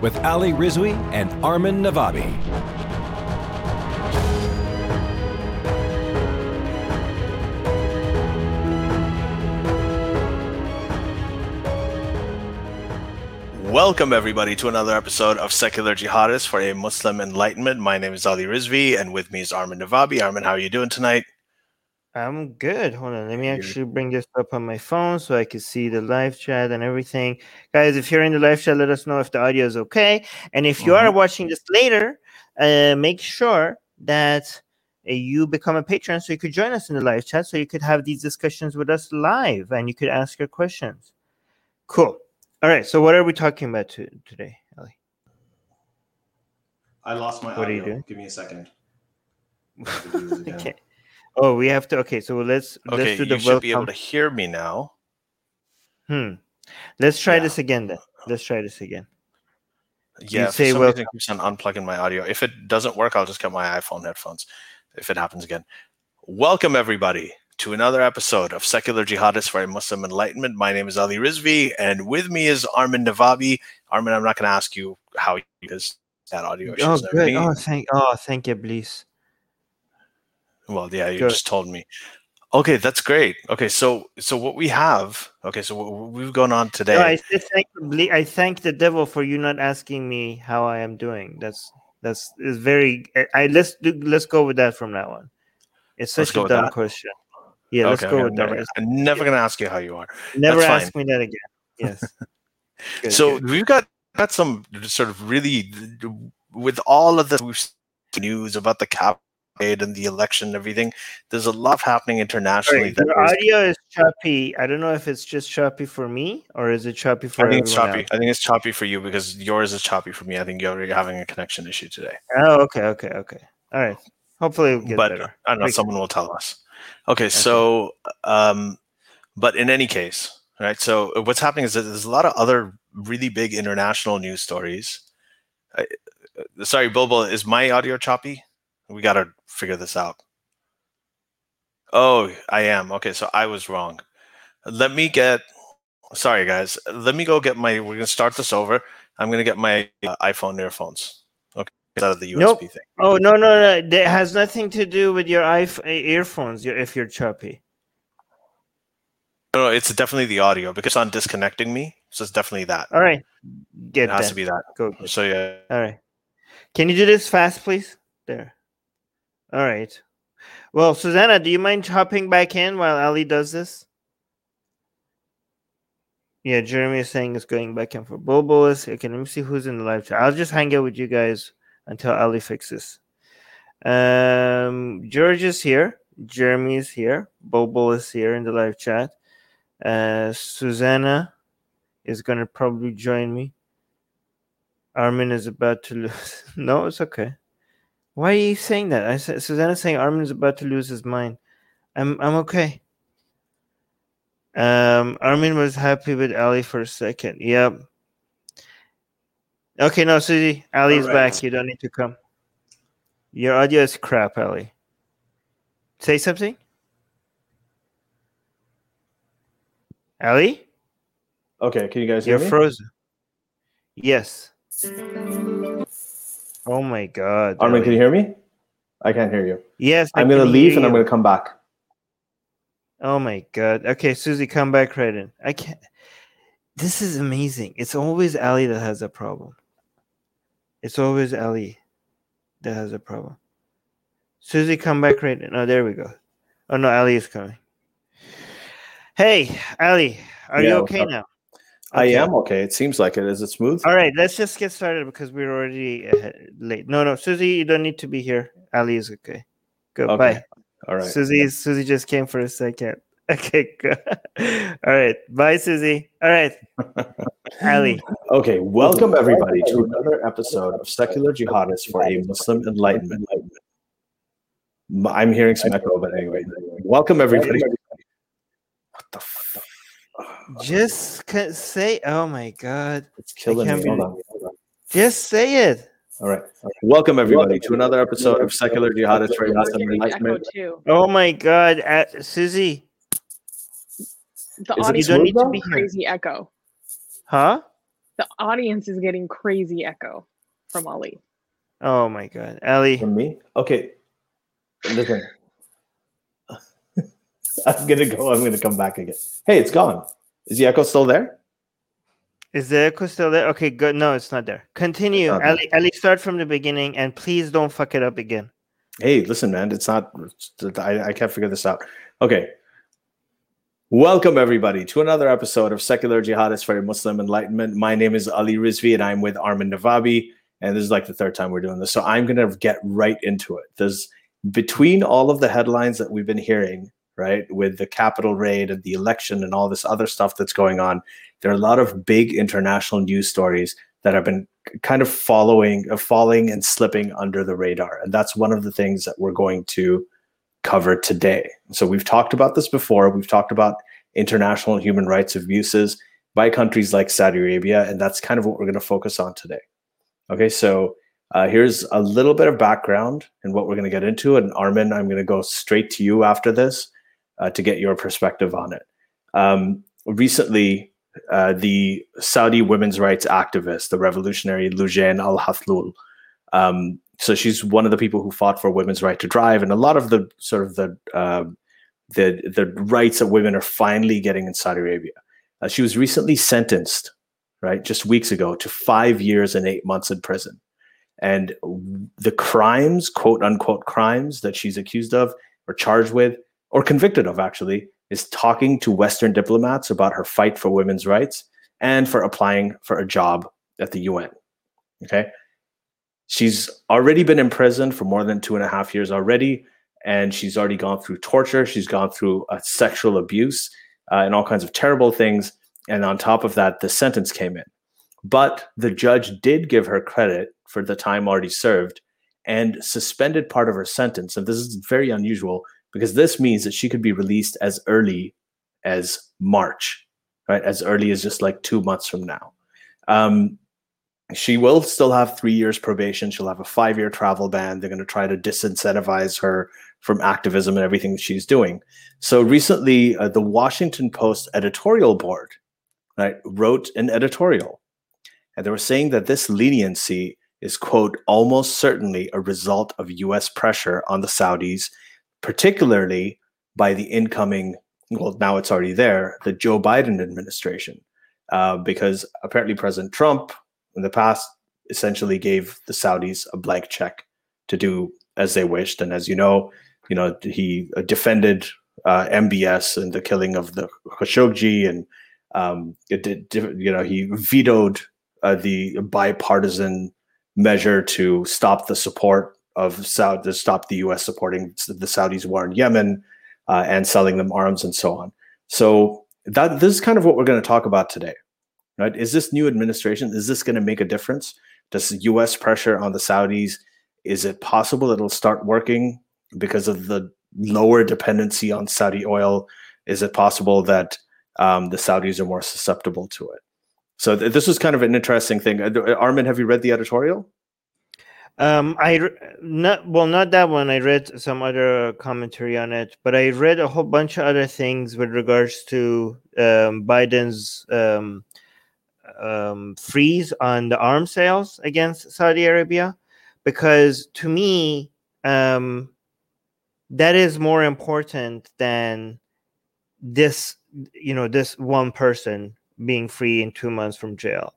with Ali Rizvi and Armin Navabi. Welcome, everybody, to another episode of Secular Jihadists for a Muslim Enlightenment. My name is Ali Rizvi, and with me is Armin Navabi. Armin, how are you doing tonight? I'm good. Hold on. Let me actually bring this up on my phone so I can see the live chat and everything. Guys, if you're in the live chat, let us know if the audio is okay. And if you are Mhm. watching this later, uh, make sure that uh, you become a patron so you could join us in the live chat so you could have these discussions with us live and you could ask your questions. Cool. All right. So, what are we talking about to, today, Ali? I lost my What are you doing? Give me a second. okay. Oh, we have to. Okay. So, let's, Okay, let's do the you should be able to hear me now. Hmm. Let's try Yeah. this again then. Let's try this again. Yeah, for say welcome. keeps on unplugging my audio. If it doesn't work, I'll just get my iPhone headphones. If it happens again, welcome everybody to another episode of Secular Jihadists for a Muslim Enlightenment. My name is Ali Rizvi, and with me is Armin Navabi. Armin, I'm not going to ask you how you is that audio Oh, good. Oh, thank. Oh, thank you, please. Well, yeah, you just told me. Okay, that's great. Okay, so so what we have. Okay, so what we've gone on today. No, I thank. I thank the devil for you not asking me how I am doing. That's that's is very. I, I let's do. Let's go with that from now on. It's such a dumb that? question. Yeah, let's go okay, with that. never, Let's- I'm never going to ask you how you are. Never that's ask me that again. Yes. Good, so good. we've got got some sort of really with all of the news about the cap and the election and everything. There's a lot happening internationally. Sorry, your is- audio is choppy. I don't know if it's just choppy for me or is it choppy for I think it's choppy. else? I think it's choppy for you because yours is choppy for me. I think you're having a connection issue today. Oh, okay, okay, okay. All right. Hopefully get but better. I don't know. Someone will tell us. Okay, so um, but in any case, right? So what's happening is that there's a lot of other really big international news stories. I, uh, sorry, Bilbo, is my audio choppy? We got to figure this out. Oh, I am. Okay, so I was wrong. Let me get. Sorry, guys. Let me go get my. We're gonna start this over. I'm gonna get my uh, iPhone earphones. Okay, out of the USB Nope. thing. Oh no no no! That has nothing to do with your iPhone earphones. your- If you're choppy. No, no, it's definitely the audio because it's on disconnecting me. So it's definitely that. All right, get It has that. to be that. Go. So yeah, All right. Can you do this fast, please? There. All right. Well, Susanna, do you mind hopping back in while Ali does this? Yeah, Jeremy is saying it's going back in for Bobo. Okay. Let me see who's in the live chat. I'll just hang out with you guys until Ali fixes. Um, George is here. Jeremy is here. Bobo is here in the live chat. Uh, Susanna is gonna probably join me. Armin is about to lose. no, it's okay. Why are you saying that? I said Susanna's saying Armin is about to lose his mind. I'm I'm okay. Um, Armin was happy with Ali for a second. Yep. Okay, no, Susie, Ali's is Alright. back. You don't need to come. Your audio is crap, Ali. Say something. Ali, Okay, can you guys you're hear me? You're frozen. Yes. Oh my God. Armin, Ali. can you hear me? I can't hear you. Yes, I I'm gonna leave and I'm gonna come back. Oh my god. Okay, Susie, come back right in. I can't. This is amazing. It's always Ali that has a problem. It's always Ali that has a problem. Susie, come back right in. Oh, there we go. Oh no, Ali is coming. Hey, Ali, are you Yeah, what's okay up? Now? I am okay. It seems like it. Is it smooth? All right, let's just get started because we're already uh, late. No, no, Susie, you don't need to be here. Ali is okay. Goodbye. Okay. All right. Susie, Susie just came for a second. Okay, good. All right. Bye, Susie. All right. Ali. Okay, welcome everybody to another episode of Secular Jihadists for a Muslim Enlightenment. I'm hearing some echo, but anyway, welcome everybody. What the f- Just ca- say, oh my god. It's killing can't me. Hold on. Just say it. All right. Welcome everybody to another episode of Secular Jihadists for a We're Muslim getting Enlightenment. too. Oh my god, uh, Susie, The Is audience you don't is need to getting be here. crazy echo. Huh? The audience is getting crazy echo from Ali. Oh my god, Ali. From me? Okay. Listen. I'm gonna go. I'm gonna come back again. Hey, it's gone. Is the echo still there? Is the echo still there? Okay, good. No, it's not there. Continue, not there. Ali. Ali, start from the beginning, and please don't fuck it up again. Hey, listen, man. It's not. I, I can't figure this out. Okay. Welcome everybody to another episode of Secular Jihadists for Muslim Enlightenment. My name is Ali Rizvi, and I'm with Armin Navabi. And this is like the third time we're doing this, so I'm gonna get right into it. There's between all of the headlines that we've been hearing, right, with the Capitol raid and the election and all this other stuff that's going on, there are a lot of big international news stories that have been kind of following, uh, falling and slipping under the radar, and that's one of the things that we're going to cover today. So we've talked about this before. We've talked about international human rights abuses by countries like Saudi Arabia, and that's kind of what we're going to focus on today. Okay, so uh, here's a little bit of background and what we're going to get into. And Armin, I'm going to go straight to you after this uh, to get your perspective on it. Um, recently, uh, the Saudi women's rights activist, the revolutionary Loujain Al Hathloul, um, so she's one of the people who fought for women's right to drive, and a lot of the sort of the um the the rights that women are finally getting in Saudi Arabia. Uh, she was recently sentenced, right, just weeks ago, to five years and eight months in prison. And the crimes, quote unquote, crimes that she's accused of or charged with or convicted of actually is talking to Western diplomats about her fight for women's rights and for applying for a job at the UN. Okay. She's already been in prison for more than two and a half years already. And she's already gone through torture. She's gone through uh, sexual abuse uh, and all kinds of terrible things. And on top of that, the sentence came in. But the judge did give her credit for the time already served and suspended part of her sentence. And this is very unusual because this means that she could be released as early as March, right? As early as just like two months from now. Um, she will still have three years probation. She'll have a five year travel ban. They're going to try to disincentivize her from activism and everything that she's doing. So recently, uh, the Washington Post editorial board right, wrote an editorial, and they were saying that this leniency is, quote, almost certainly a result of US pressure on the Saudis, particularly by the incoming, well, now it's already there, the Joe Biden administration. Uh, because apparently President Trump in the past essentially gave the Saudis a blank check to do as they wished. And as you know, you know he uh, defended uh, MBS and the killing of the Khashoggi, and um, it did, you know he vetoed uh, the bipartisan measure to stop the support of Saudi to stop the U.S. supporting the Saudis' war in Yemen uh, and selling them arms and so on. So that this is kind of what we're going to talk about today right? Is this new administration, is this going to make a difference? Does US pressure on the Saudis, is it possible that it'll start working because of the lower dependency on Saudi oil? Is it possible that um, the Saudis are more susceptible to it? So th- this was kind of an interesting thing. Uh, Armin, have you read the editorial? Um, I not well, not that one. I read some other commentary on it, but I read a whole bunch of other things with regards to um, Biden's um, um, freeze on the arms sales against Saudi Arabia, because to me, um, that is more important than this. You know, this one person being free in two months from jail.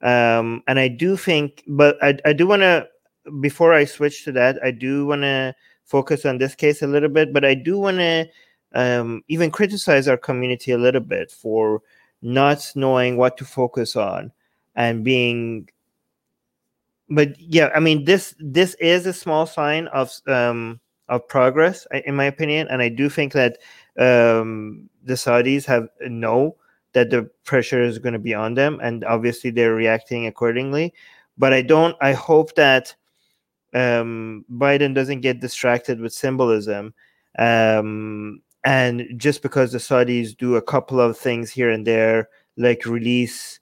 Um, and I do think, but I, I do want to before I switch to that, I do want to focus on this case a little bit, but I do want to um, even criticize our community a little bit for not knowing what to focus on and being. But yeah, I mean this this is a small sign of um, of progress, in my opinion, and I do think that um, the Saudis have know that the pressure is going to be on them, and obviously they're reacting accordingly. But I don't. I hope that um, Biden doesn't get distracted with symbolism. Um, and just because the Saudis do a couple of things here and there, like release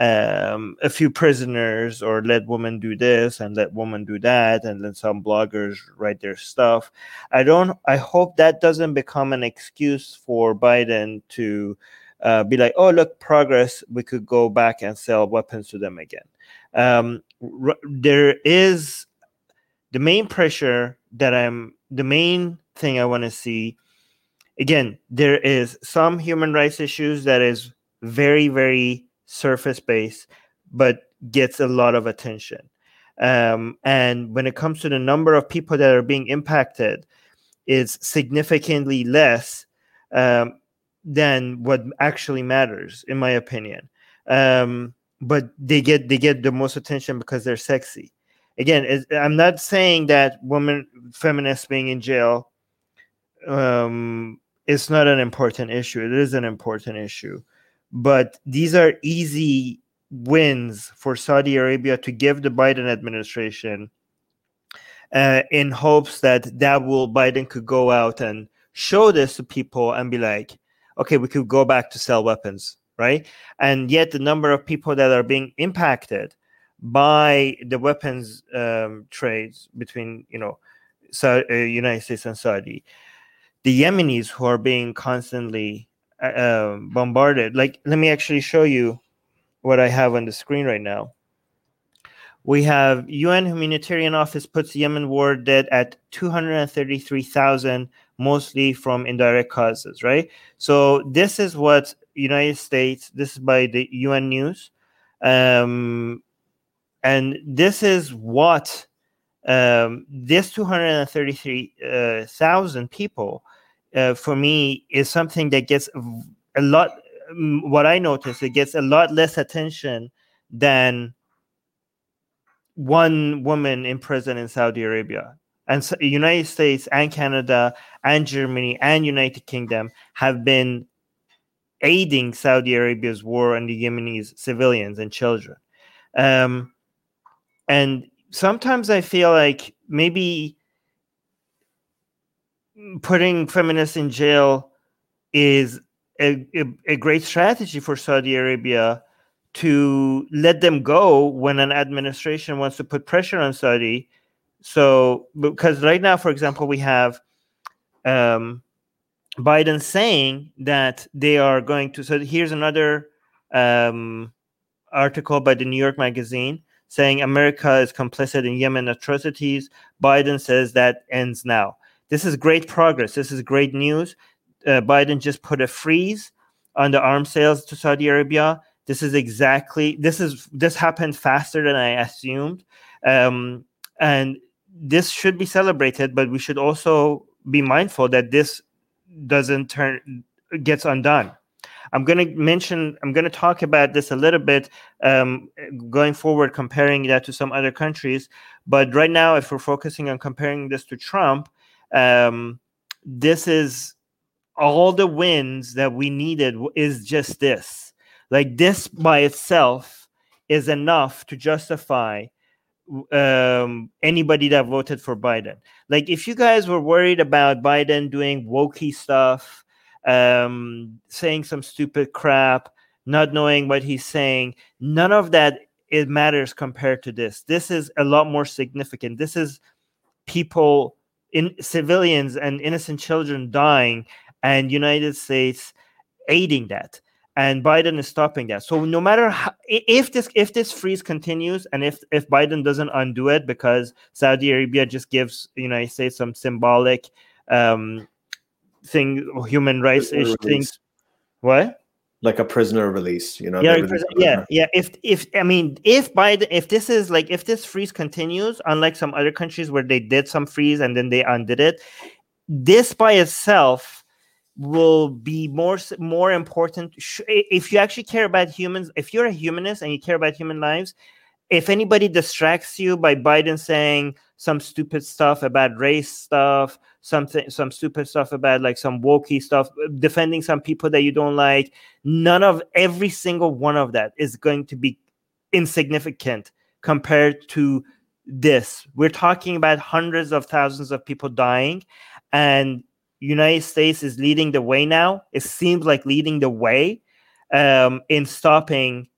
um, a few prisoners or let women do this and let women do that, and then some bloggers write their stuff. I don't. I hope that doesn't become an excuse for Biden to uh, be like, "Oh, look, progress. We could go back and sell weapons to them again." Um, r- there is the main pressure that I'm. The main thing I want to see. Again, there is some human rights issues that is very, very surface based, but gets a lot of attention. Um, and when it comes to the number of people that are being impacted, is significantly less um, than what actually matters, in my opinion. Um, but they get they get the most attention because they're sexy. Again, I'm not saying that women feminists being in jail um, is not an important issue. It is an important issue but these are easy wins for Saudi Arabia to give the Biden administration uh, in hopes that that will Biden could go out and show this to people and be like, okay, we could go back to sell weapons, right? And yet the number of people that are being impacted by the weapons um, trades between, you know, so, uh, United States and Saudi, the Yemenis who are being constantly uh, um, bombarded. Like, let me actually show you what I have on the screen right now. We have UN Humanitarian Office puts Yemen war dead at 233,000, mostly from indirect causes, right? So this is what United States, this is by the UN News. Um, and this is what um, this 233,000 uh, people uh, for me is something that gets a lot mm, what i notice it gets a lot less attention than one woman in prison in saudi arabia. And so united states and canada and germany and united kingdom have been aiding saudi arabia's war on the Yemenis civilians and children. Um, and sometimes i feel like maybe putting feminists in jail is a, a, a, great strategy for Saudi Arabia to let them go when an administration wants to put pressure on Saudi. So, because right now, for example, we have um, Biden saying that they are going to. So, here's another um, article by the New York Magazine saying America is complicit in Yemen atrocities. Biden says that ends now. This is great progress. This is great news. Uh, Biden just put a freeze on the arms sales to Saudi Arabia. This is exactly this is this happened faster than I assumed, um, and this should be celebrated. But we should also be mindful that this doesn't turn gets undone. I'm going to mention, I'm going to talk about this a little bit um, going forward, comparing that to some other countries. But right now, if we're focusing on comparing this to Trump, um, this is all the wins that we needed is just this. Like this by itself is enough to justify um, anybody that voted for Biden. Like if you guys were worried about Biden doing wokey stuff, um, saying some stupid crap, not knowing what he's saying, none of that it matters compared to this. This is a lot more significant. This is people in civilians and innocent children dying and united states aiding that and biden is stopping that so no matter how, if this if this freeze continues and if if biden doesn't undo it because saudi arabia just gives united states some symbolic um thing human rights ish things what like a prisoner release, you know. Yeah, yeah, yeah. If if I mean if by the if this is like if this freeze continues, unlike some other countries where they did some freeze and then they undid it, this by itself will be more more important if you actually care about humans. If you're a humanist and you care about human lives, if anybody distracts you by Biden saying some stupid stuff about race stuff, something some stupid stuff about like some wokey stuff, defending some people that you don't like, none of every single one of that is going to be insignificant compared to this. We're talking about hundreds of thousands of people dying and United States is leading the way now. It seems like leading the way um, in stopping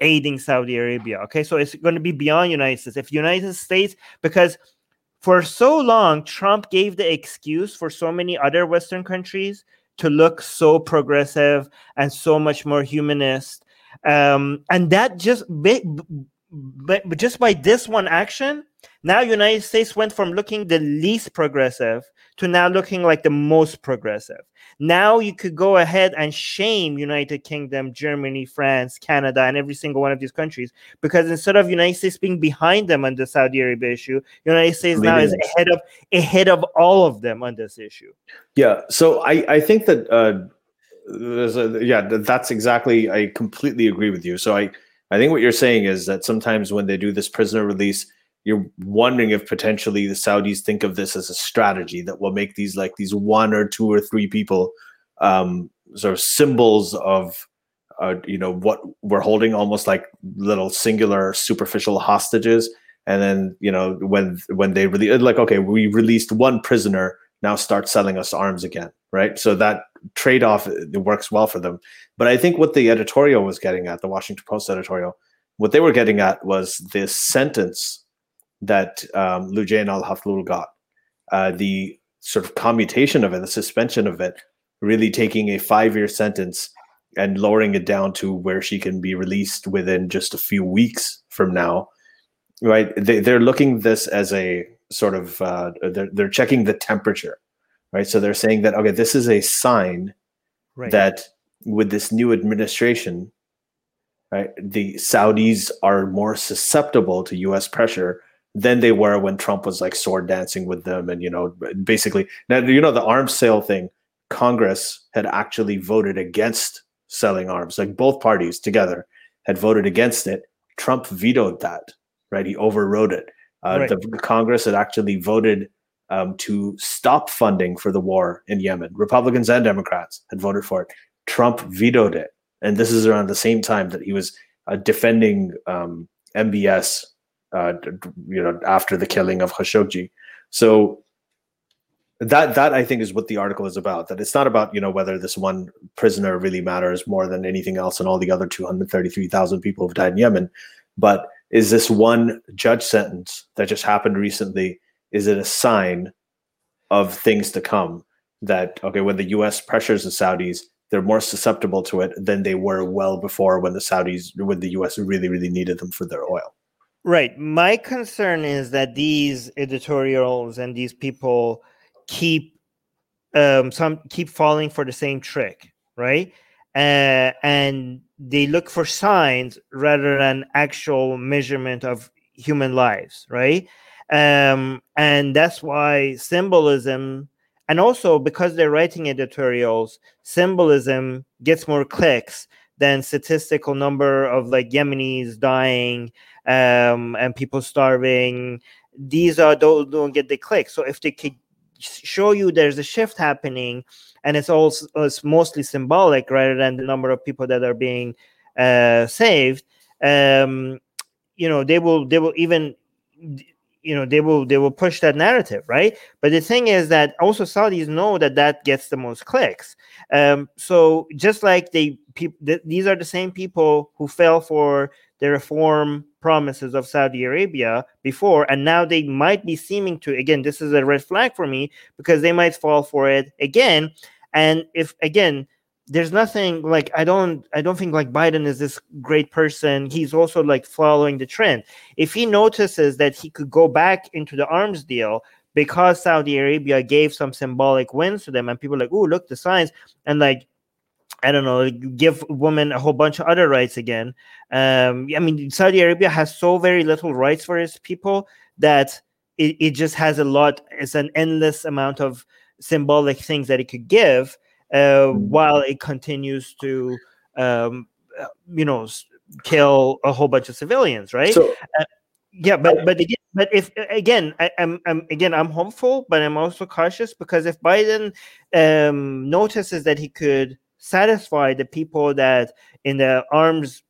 aiding Saudi Arabia. Okay, so it's going to be beyond United States. If United States, because for so long, Trump gave the excuse for so many other Western countries to look so progressive and so much more humanist, um, and that just but just by this one action, now United States went from looking the least progressive to now looking like the most progressive. Now you could go ahead and shame United Kingdom, Germany, France, Canada, and every single one of these countries because instead of United States being behind them on the Saudi Arabia issue, United States now is ahead of ahead of all of them on this issue. Yeah, so I I think that uh, there's a, yeah that's exactly I completely agree with you. So I I think what you're saying is that sometimes when they do this prisoner release you're wondering if potentially the Saudis think of this as a strategy that will make these like these one or two or three people um, sort of symbols of uh, you know what we're holding almost like little singular superficial hostages. And then you know when when they really like okay we released one prisoner now start selling us arms again right? So that trade-off it works well for them. But i think what the editorial was getting at the washington post editorial what they were getting at was this sentence that um, Loujain Al Hathloul got. Uh, the sort of commutation of it, the suspension of it, really taking a five year sentence and lowering it down to where she can be released within just a few weeks from now. Right? They, they're looking this as a sort of uh, they're they're checking the temperature, right? So they're saying that okay, this is a sign right. that with this new administration, right, the Saudis are more susceptible to U.S. pressure than they were when Trump was like sword dancing with them. And, you know, basically, now, you know, the arms sale thing, Congress had actually voted against selling arms. Like both parties together had voted against it. Trump vetoed that, right? He overrode it. Uh, right. The Congress had actually voted um, to stop funding for the war in Yemen. Republicans and Democrats had voted for it. Trump vetoed it. And this is around the same time that he was uh, defending um, MBS uh, you know, after the killing of Khashoggi. So that that I think is what the article is about. That it's not about you know whether this one prisoner really matters more than anything else, and all the other two hundred thirty three thousand people who've died in Yemen, but is this one judge sentence that just happened recently? Is it a sign of things to come? That okay, when the U.S. pressures the Saudis, they're more susceptible to it than they were well before when the Saudis, when the U.S. really, really needed them for their oil. Right. My concern is that these editorials and these people keep um, some keep falling for the same trick, right? Uh, and they look for signs rather than actual measurement of human lives, right? Um, and that's why symbolism, and also because they're writing editorials, symbolism gets more clicks than statistical number of like Yemenis dying um, and people starving. These are don't don't get the click. So if they could show you there's a shift happening, and it's also it's mostly symbolic rather than the number of people that are being uh, saved, um, you know they will they will even you know they will they will push that narrative right but the thing is that also saudis know that that gets the most clicks um so just like they th- these are the same people who fell for the reform promises of Saudi Arabia before, and now they might be seeming to again. This is a red flag for me because they might fall for it again. And if again, there's nothing like I don't I don't think like Biden is this great person. He's also like following the trend. If he notices that he could go back into the arms deal because Saudi Arabia gave some symbolic wins to them, and people like, oh, look the signs, and like I don't know, give women a whole bunch of other rights again. Um, I mean, Saudi Arabia has so very little rights for its people that it, it just has a lot, it's an endless amount of symbolic things that it could give uh, while it continues to, um, uh, you know, kill a whole bunch of civilians, right? So yeah, but but again, but if again, I, am I'm, I'm again I'm hopeful, but I'm also cautious because if Biden um, notices that he could satisfy the people that in the arms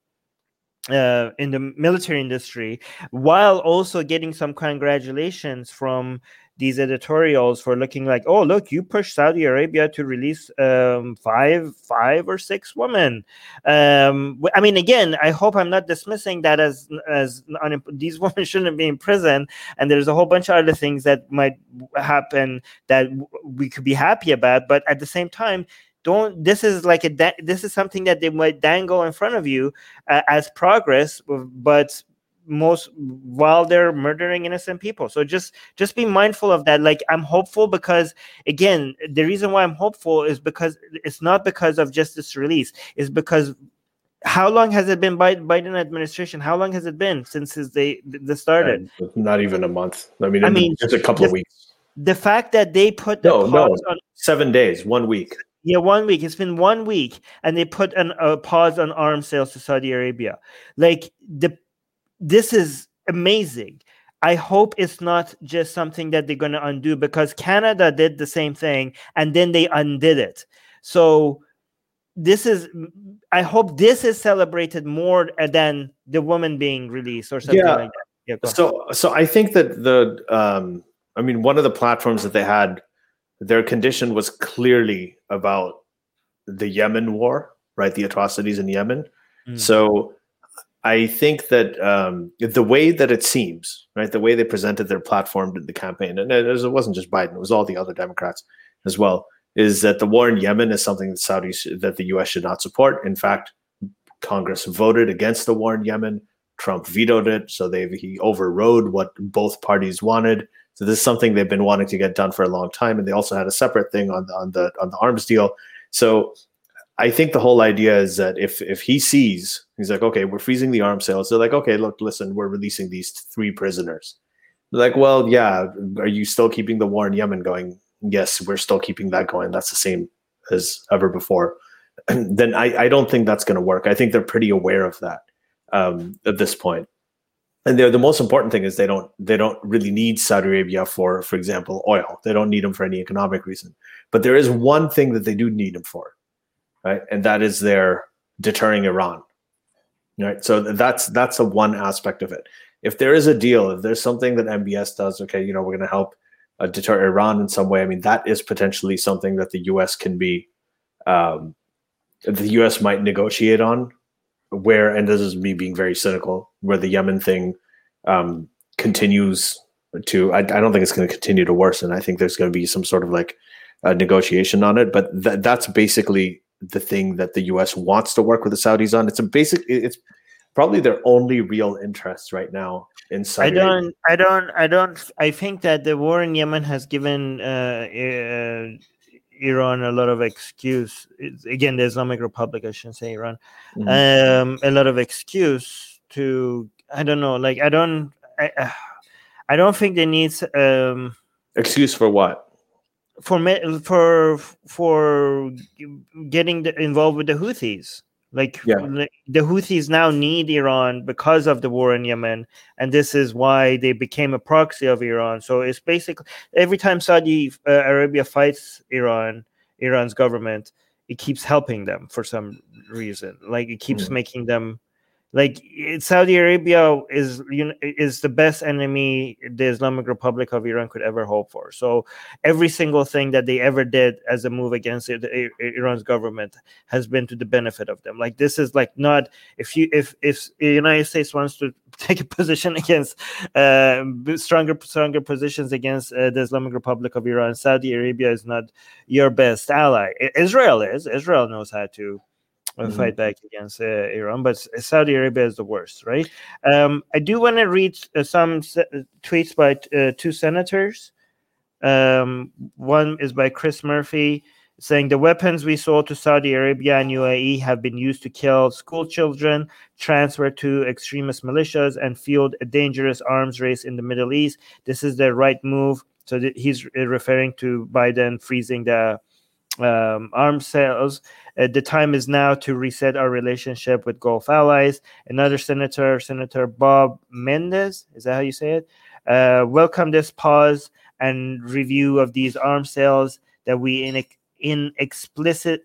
uh, in the military industry while also getting some congratulations from these editorials for looking like, oh, look, you pushed Saudi Arabia to release um, five, five or six women. Um, I mean, again, I hope I'm not dismissing that as as these women shouldn't be in prison, and there's a whole bunch of other things that might happen that we could be happy about. But at the same time, don't this is like a da- this is something that they might dangle in front of you uh, as progress but most while they're murdering innocent people so just just be mindful of that like i'm hopeful because again the reason why i'm hopeful is because it's not because of just this release it's because how long has it been Biden, Biden administration? How long has it been since they the started? Not even a month. I mean, I mean, just a couple the, of weeks. The fact that they put the no, no, on, seven days, one week. Yeah, one week. It's been one week, and they put an, a pause on arms sales to Saudi Arabia. Like the, this is amazing. I hope it's not just something that they're going to undo because Canada did the same thing and then they undid it. So this is I hope this is celebrated more than the woman being released or something yeah. like that. Yeah, so so I think that the um I mean one of the platforms that they had their condition was clearly about the Yemen war, right? The atrocities in Yemen. Mm. So I think that um, the way that it seems, right, the way they presented their platform to the campaign, and it, it wasn't just Biden, it was all the other Democrats as well, is that the war in Yemen is something that Saudis, that the U.S. should not support. In fact, Congress voted against the war in Yemen. Trump vetoed it, so they he overrode what both parties wanted. So this is something they've been wanting to get done for a long time, and they also had a separate thing on the on the on the arms deal. So I think the whole idea is that if if he sees he's like, okay, we're freezing the arms sales. They're like, okay, look, listen, we're releasing these three prisoners. They're like, well, yeah, are you still keeping the war in Yemen going? Yes, we're still keeping that going. That's the same as ever before. then I, I don't think that's going to work. I think they're pretty aware of that um, at this point and the most important thing is they don't they don't really need Saudi Arabia for, for example, oil. They don't need them for any economic reason. But there is one thing that they do need them for, right? And that is their deterring Iran. Right. So that's that's a one aspect of it. If there is a deal, if there's something that MBS does, okay, you know, we're going to help uh, deter Iran in some way. I mean, that is potentially something that the U.S. can be, um, the U.S. might negotiate on where, and this is me being very cynical, where the Yemen thing um, continues to, I, I, don't think it's going to continue to worsen. I think there's going to be some sort of like a negotiation on it, but th- that's basically the thing that the U.S. wants to work with the Saudis on. It's a basic, it's probably their only real interest right now in Saudi. I don't, I don't, I don't. I think that the war in Yemen has given uh, uh, Iran a lot of excuse. It's, again, the Islamic Republic, I shouldn't say Iran, mm-hmm. um, a lot of excuse to. I don't know. Like I don't. I, uh, I don't think they need um, excuse for what for for for getting the, involved with the Houthis. Like, yeah. the Houthis now need Iran because of the war in Yemen, and this is why they became a proxy of Iran. So it's basically every time Saudi uh, Arabia fights Iran, Iran's government, it keeps helping them for some reason. Like it keeps mm. making them like Saudi Arabia is you know, is the best enemy the Islamic Republic of Iran could ever hope for. So every single thing that they ever did as a move against it, Iran's government has been to the benefit of them. Like this is like not if you if if the United States wants to take a position against uh, stronger stronger positions against uh, the Islamic Republic of Iran, Saudi Arabia is not your best ally. Israel is. Israel knows how to mm-hmm. fight back against uh, Iran. But Saudi Arabia is the worst, right? Um, I do want to read uh, some se- tweets by uh, two senators. Um, one is by Chris Murphy saying the weapons we sold to Saudi Arabia and UAE have been used to kill school children, transfer to extremist militias, and fueled a dangerous arms race in the Middle East. This is the right move. So th- he's referring to Biden freezing the um, arms sales. Uh, the time is now to reset our relationship with Gulf allies. Another senator, Senator Bob Menendez, is that how you say it? Uh, welcome this pause and review of these arms sales that we in in explicit.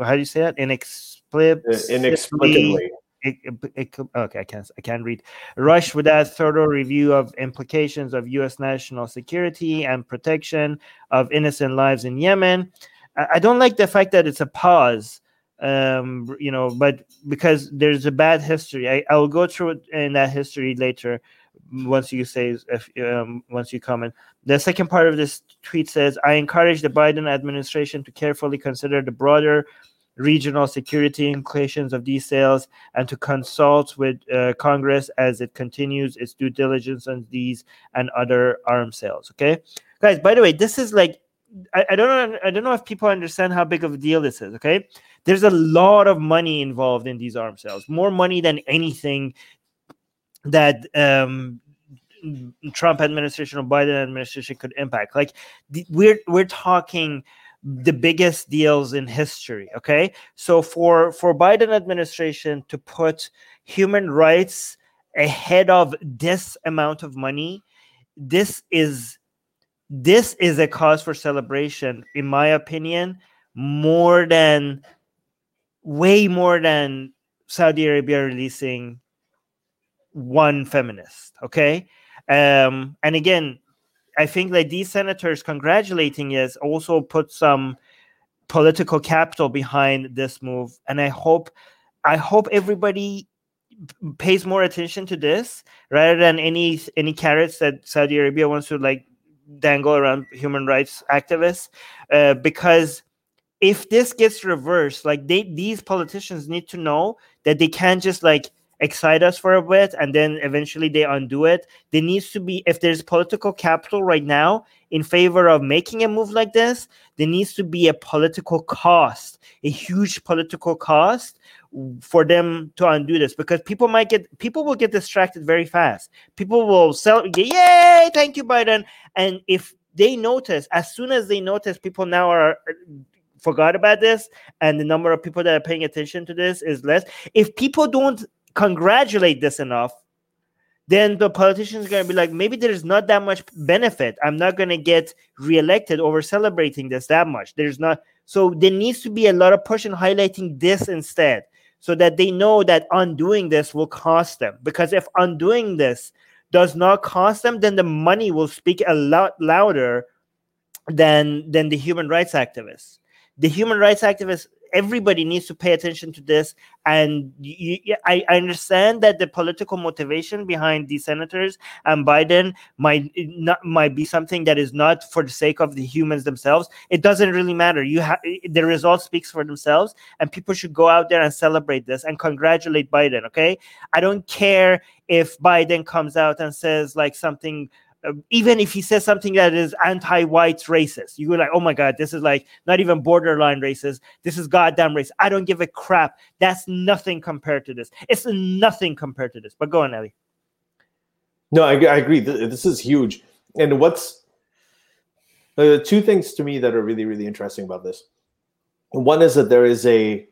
How do you say that? Inexplicably. Inexplicably. It, it, okay, I can't. I can't read. Rush without thorough review of implications of U.S. national security and protection of innocent lives in Yemen. I, don't like the fact that it's a pause. Um, you know, but because there's a bad history, I, I will go through it in that history later. Once you say, if um, once you comment, the second part of this tweet says, "I encourage the Biden administration to carefully consider the broader." regional security implications of these sales and to consult with uh, Congress as it continues its due diligence on these and other arms sales. Okay, guys. By the way, this is like I, I, don't know. I don't know if people understand how big of a deal this is. Okay, there's a lot of money involved in these arms sales, more money than anything that um, Trump administration or Biden administration could impact. Like the, we're we're talking the biggest deals in history okay so for for biden administration to put human rights ahead of this amount of money this is this is a cause for celebration in my opinion more than way more than saudi arabia releasing one feminist okay? Um and again I think that these senators congratulating us also put some political capital behind this move, and I hope, I hope everybody pays more attention to this rather than any any carrots that Saudi Arabia wants to like dangle around human rights activists, uh, because if this gets reversed, like they these politicians need to know that they can't just like excite us for a bit and then eventually they undo it. There needs to be, if there's political capital right now in favor of making a move like this, there needs to be a political cost, a huge political cost for them to undo this because people might get people will get distracted very fast. People will sell yay, thank you, Biden. And if they notice, as soon as they notice people now are uh, forgot about this and the number of people that are paying attention to this is less if people don't congratulate this enough, then the politicians going to be like, maybe there's not that much benefit. I'm not going to get reelected over celebrating this that much. There's not. So there needs to be a lot of push and highlighting this instead so that they know that undoing this will cost them. Because if undoing this does not cost them, then the money will speak a lot louder than than the human rights activists. The human rights activists everybody needs to pay attention to this. And you, I, I understand that the political motivation behind these senators and Biden might eh, not might be something that is not for the sake of the humans themselves. It doesn't really matter. You have eh, the result speaks for themselves, and people should go out there and celebrate this and congratulate Biden. Okay, I don't care if Biden comes out and says like something even if he says something that is anti-white racist, you go like, "Oh my god, this is like not even borderline racist. This is goddamn racist." I don't give a crap. That's nothing compared to this. It's nothing compared to this. But go on, Ali. No, I, I agree. This is huge. And what's uh, two things to me that are really, really interesting about this. One is that there is a.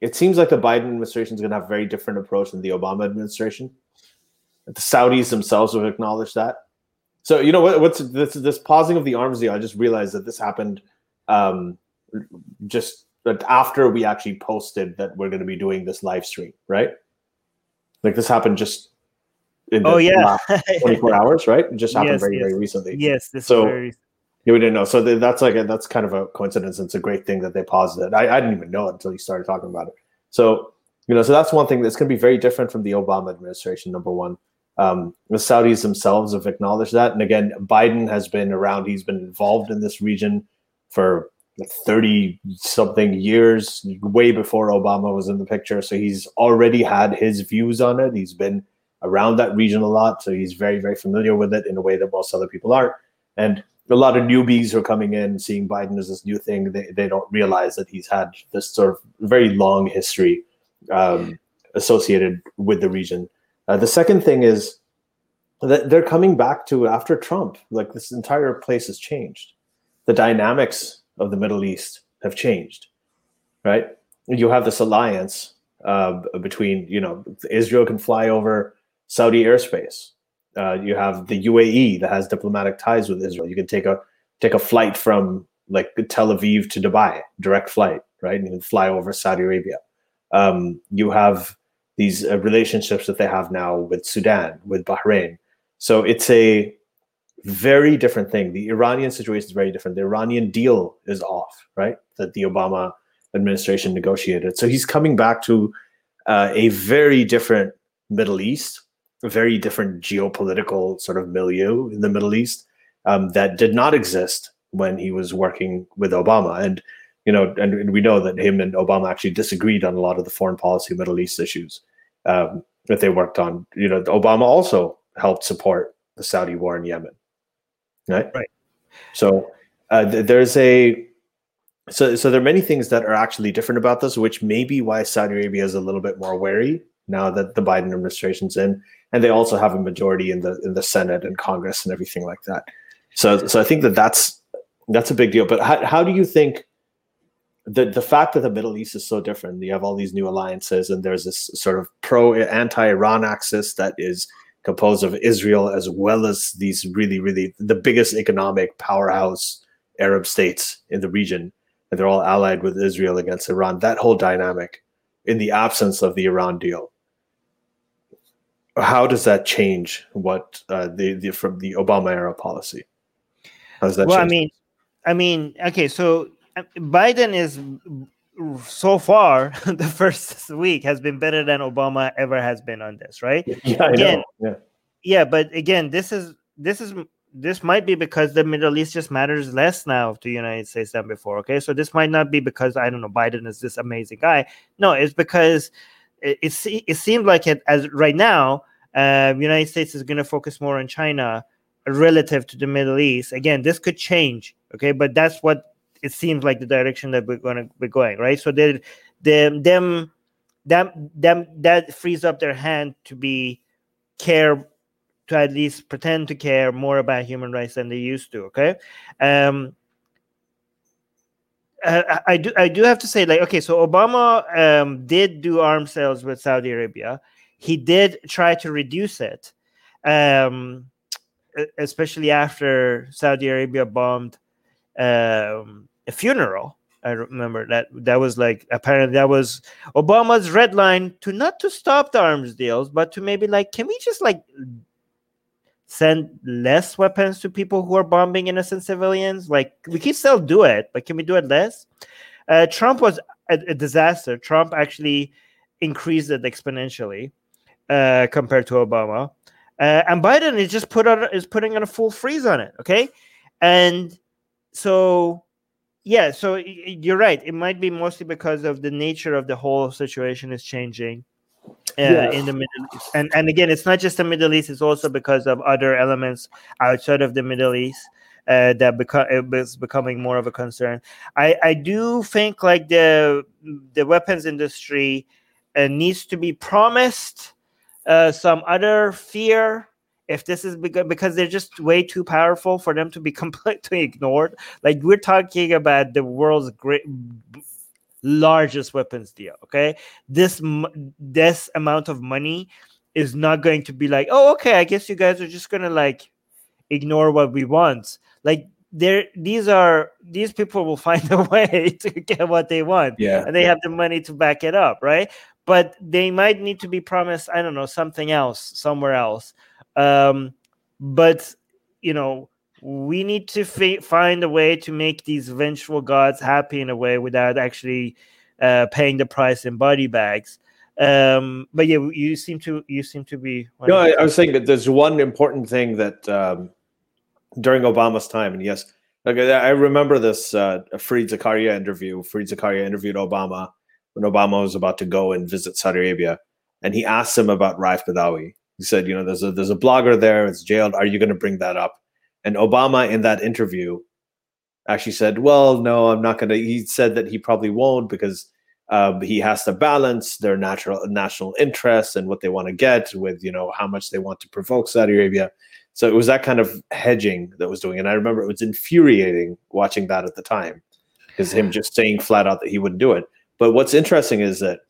It seems like the Biden administration is going to have a very different approach than the Obama administration. The Saudis themselves have acknowledged that so you know what, what's this this pausing of the arms deal? I just realized that this happened um, just after we actually posted that we're going to be doing this live stream, right? Like this happened just in oh yeah 24 hours, right? It just happened yes, very yes. very recently. Yes, so very... yeah, we didn't know. So that's like a, that's kind of a coincidence. It's a great thing that they paused it. I, I didn't even know it until you started talking about it. So you know, so that's one thing that's going to be very different from the Obama administration. Number one. Um, the Saudis themselves have acknowledged that. And again, Biden has been around, he's been involved in this region for 30 something years, way before Obama was in the picture. So he's already had his views on it. He's been around that region a lot. So he's very, very familiar with it in a way that most other people aren't. And a lot of newbies who are coming in, seeing Biden as this new thing, they, they don't realize that he's had this sort of very long history um, associated with the region. Uh, the second thing is that they're coming back to after Trump, like this entire place has changed. The dynamics of the Middle East have changed, right? You have this alliance uh, between, you know, Israel can fly over Saudi airspace. Uh, you have the UAE that has diplomatic ties with Israel. You can take a take a flight from like Tel Aviv to Dubai, direct flight, right? And you can fly over Saudi Arabia. Um, you have these uh, relationships that they have now with Sudan, with Bahrain. So it's a very different thing. The Iranian situation is very different. The Iranian deal is off, right? That the Obama administration negotiated. So he's coming back to uh, a very different Middle East, a very different geopolitical sort of milieu in the Middle East um, that did not exist when he was working with Obama. And you know, and we know that him and Obama actually disagreed on a lot of the foreign policy Middle East issues um, that they worked on. You know, Obama also helped support the Saudi war in Yemen, right? Right. So uh, th- there's a so so there are many things that are actually different about this, which may be why Saudi Arabia is a little bit more wary now that the Biden administration's in, and they also have a majority in the in the Senate and Congress and everything like that. So so I think that that's that's a big deal. But how how do you think? The the fact that the Middle East is so different, you have all these new alliances, and there's this sort of pro anti Iran axis that is composed of Israel as well as these really really the biggest economic powerhouse Arab states in the region, and they're all allied with Israel against Iran. That whole dynamic, in the absence of the Iran deal, how does that change what uh, the the from the Obama era policy? How does that? Well, I mean, I mean, okay, so Biden is so far the first week has been better than Obama ever has been on this, right? yeah, I again, know. Yeah. Yeah, but again, this is this is this might be because the Middle East just matters less now to the United States than before. Okay, so this might not be because I don't know Biden is this amazing guy. No, it's because it it, it seemed like it as right now, uh, United States is going to focus more on China relative to the Middle East. Again, this could change. Okay, but that's what it seems like the direction that we're going to be going. Right. So they, them, them, them, them, that frees up their hand to be care to at least pretend to care more about human rights than they used to. Okay. Um, uh, I do. I do have to say, like, okay, so Obama um, did do arms sales with Saudi Arabia. He did try to reduce it, um, especially after Saudi Arabia bombed um, a funeral. I remember that that was like apparently that was Obama's red line to not to stop the arms deals, but to maybe like, can we just like send less weapons to people who are bombing innocent civilians? Like we can still do it, but can we do it less? Uh, Trump was a, a, disaster. Trump actually increased it exponentially uh, compared to Obama, uh, and Biden is just put on is putting on a full freeze on it. Okay, and so yeah, so you're right. It might be mostly because of the nature of the whole situation is changing uh, yeah. in the Middle East. And and again, it's not just the Middle East; it's also because of other elements outside of the Middle East uh, that become it was becoming more of a concern. I I do think like the the weapons industry uh, needs to be promised uh, some other fear if this is because, they're just way too powerful for them to be completely ignored. Like we're talking about the world's great largest weapons deal okay? This this amount of money is not going to be like oh okay i guess you guys are just gonna like ignore what we want. Like there these are these people will find a way to get what they want yeah. and they have the money to back it up right? But they might need to be promised i don't know something else somewhere else um, but you know, we need to f- find a way to make these vengeful gods happy in a way without actually uh, paying the price in body bags. Um, but yeah, you seem to you seem to be. No, I, I, was saying that there's one important thing that um, during Obama's time, and yes, like I remember this uh, Fareed Zakaria interview. Fareed Zakaria interviewed Obama when Obama was about to go and visit Saudi Arabia, and he asked him about Raif Badawi, he said, you know, there's a there's a blogger there, it's jailed. Are you going to bring that up? And Obama in that interview actually said, well, no, I'm not going to. He said that he probably won't because um, he has to balance their natural national interests and what they want to get with, you know, how much they want to provoke Saudi Arabia. So it was that kind of hedging that was doing. And I remember it was infuriating watching that at the time. because him just saying flat out that he wouldn't do it. But what's interesting is that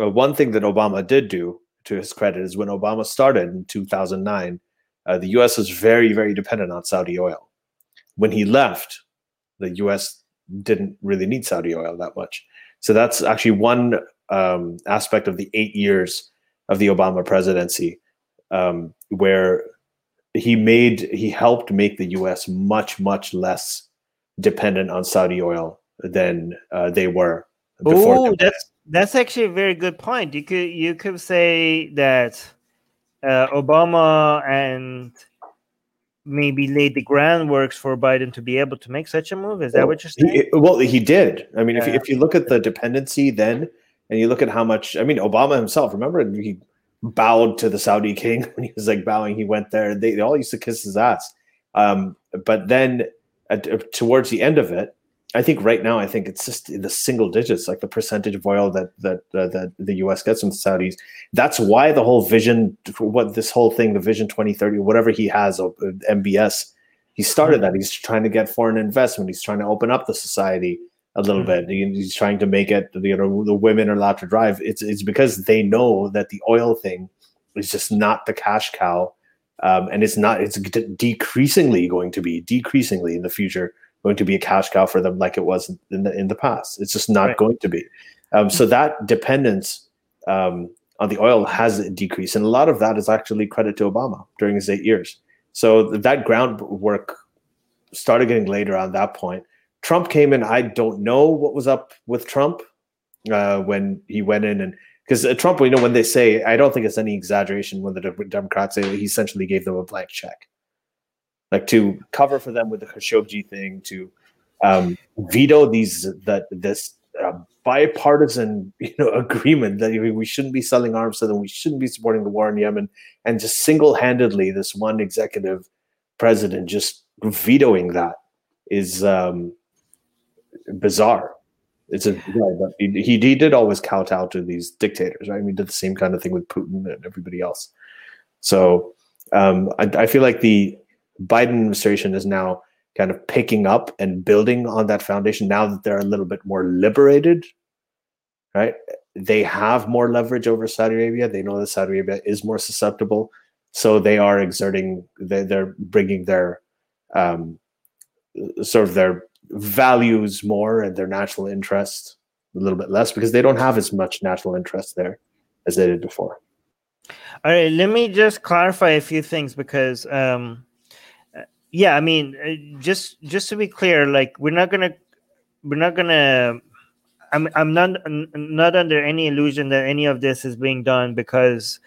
uh, one thing that Obama did do, to his credit, is when Obama started in 2009, uh, the U.S. was very, very dependent on Saudi oil. When he left, the U.S. didn't really need Saudi oil that much. So that's actually one um, aspect of the eight years of the Obama presidency um, where he made he helped make the U.S. much much less dependent on Saudi oil than uh, they were before. Oh, that's that's actually a very good point. You could you could say that uh, Obama and maybe laid the groundworks for Biden to be able to make such a move. Is that what you're saying? He, well, he did. I mean, if, Yeah. if you look at the dependency then, and you look at how much, I mean, Obama himself, remember he bowed to the Saudi king when he was like bowing. He went there. They, they all used to kiss his ass. Um, but then at, uh, towards the end of it, I think right now, I think it's just in the single digits, like the percentage of oil that that uh, that the U.S. gets from the Saudis. That's why the whole vision, what this whole thing, the Vision 2030, whatever he has, uh, MBS, he started that. He's trying to get foreign investment. He's trying to open up the society a little bit. He- He's trying to make it, you know, the women are allowed to drive. It's it's because they know that the oil thing is just not the cash cow, um, and it's not. It's de- decreasingly going to be decreasingly in the future going to be a cash cow for them, like it was in the in the past. It's just not Right. going to be. Um, so that dependence um, on the oil has decreased, and a lot of that is actually credit to Obama during his eight years. So that groundwork started getting laid around that point. Trump came in. I don't know what was up with Trump uh, when he went in and because uh, Trump, you know, when they say, I don't think it's any exaggeration when the De- Democrats say he essentially gave them a blank check, like to cover for them with the Khashoggi thing, to um, veto these that this uh, bipartisan, you know, agreement that we shouldn't be selling arms to them, we shouldn't be supporting the war in Yemen, and just single-handedly, this one executive president just vetoing that is um, bizarre. It's a yeah, but he, he did always kowtow to these dictators, right? I mean, did the same kind of thing with Putin and everybody else. So um, I, I feel like the Biden administration is now kind of picking up and building on that foundation now that they're a little bit more liberated, right? They have more leverage over Saudi Arabia. They know that Saudi Arabia is more susceptible, so they are exerting. They're, bringing their um, sort of their values more and their national interest a little bit less because they don't have as much national interest there as they did before. All right, let me just clarify a few things because, um, yeah, I mean, uh, just just to be clear, like we're not gonna, we're not gonna. I'm I'm not n- not under any illusion that any of this is being done because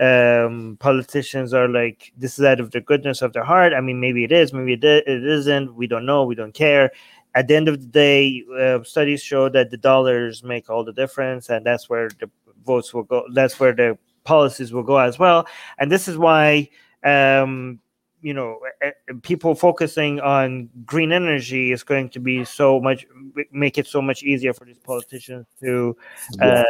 um politicians are like this is out of the goodness of their heart. I mean maybe it is maybe it, it isn't. We don't know. We don't care. At the end of the day uh, studies show that the dollars make all the difference and that's where the votes will go that's where the policies will go as well. And this is why um you know eh, eh, people focusing on green energy is going to be so much make it so much easier for these politicians to uh,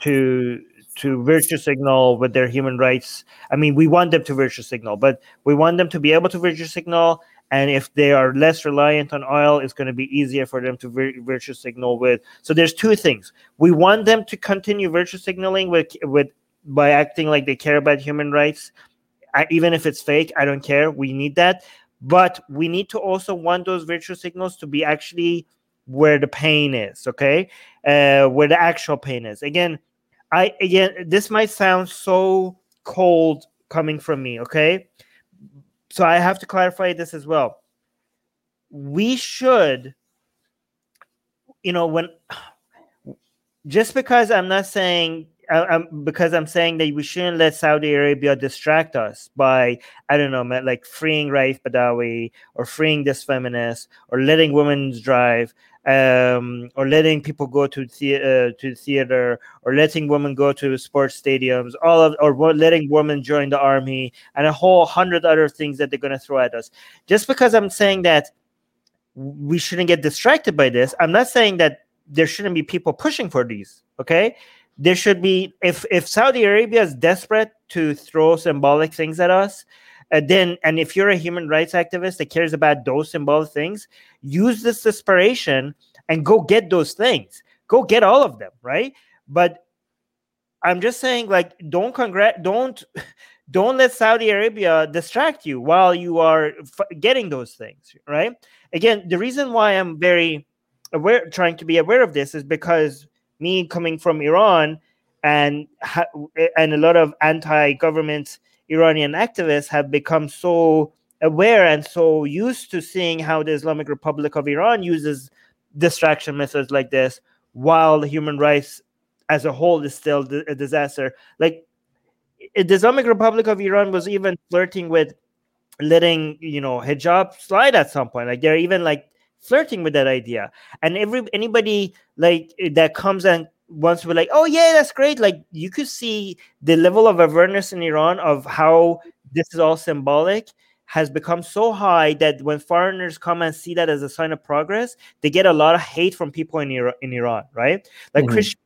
to to virtue signal with their human rights. I mean, we want them to virtue signal, but we want them to be able to virtue signal. And if they are less reliant on oil, it's going to be easier for them to vir- virtue signal with. So there's two things. We want them to continue virtue signaling with with by acting like they care about human rights, I, even if it's fake. I don't care. We need that, but we need to also want those virtual signals to be actually where the pain is. Okay, uh, where the actual pain is. Again, I again, this might sound so cold coming from me, okay? So I have to clarify this as well. We should, you know, when just because I'm not saying I'm because I'm saying that we shouldn't let Saudi Arabia distract us by I don't know, like freeing Raif Badawi or freeing this feminist or letting women drive um, or letting people go to the, uh, to theater or letting women go to sports stadiums, all of or letting women join the army and a whole hundred other things that they're going to throw at us. Just because I'm saying that we shouldn't get distracted by this, I'm not saying that there shouldn't be people pushing for these. Okay, there should be if if Saudi Arabia is desperate to throw symbolic things at us, and then and if you're a human rights activist that cares about those symbolic things use this desperation and go get those things. Go get all of them right? But i'm just saying like don't congrat don't don't let saudi arabia distract you while you are f- getting those things right? Again the reason why i'm very aware trying to be aware of this is because me coming from iran and and a lot of anti-government Iranian activists have become so aware and so used to seeing how the Islamic Republic of Iran uses distraction methods like this, while human rights as a whole is still a disaster. Like the Islamic Republic of Iran was even flirting with letting you know hijab slide at some point. Like they're even like flirting with that idea, and every anybody like that comes and once we're like, oh yeah, that's great. Like you could see the level of awareness in Iran of how this is all symbolic has become so high that when foreigners come and see that as a sign of progress, they get a lot of hate from people in Iran, in Iran right? Like mm-hmm. Christiane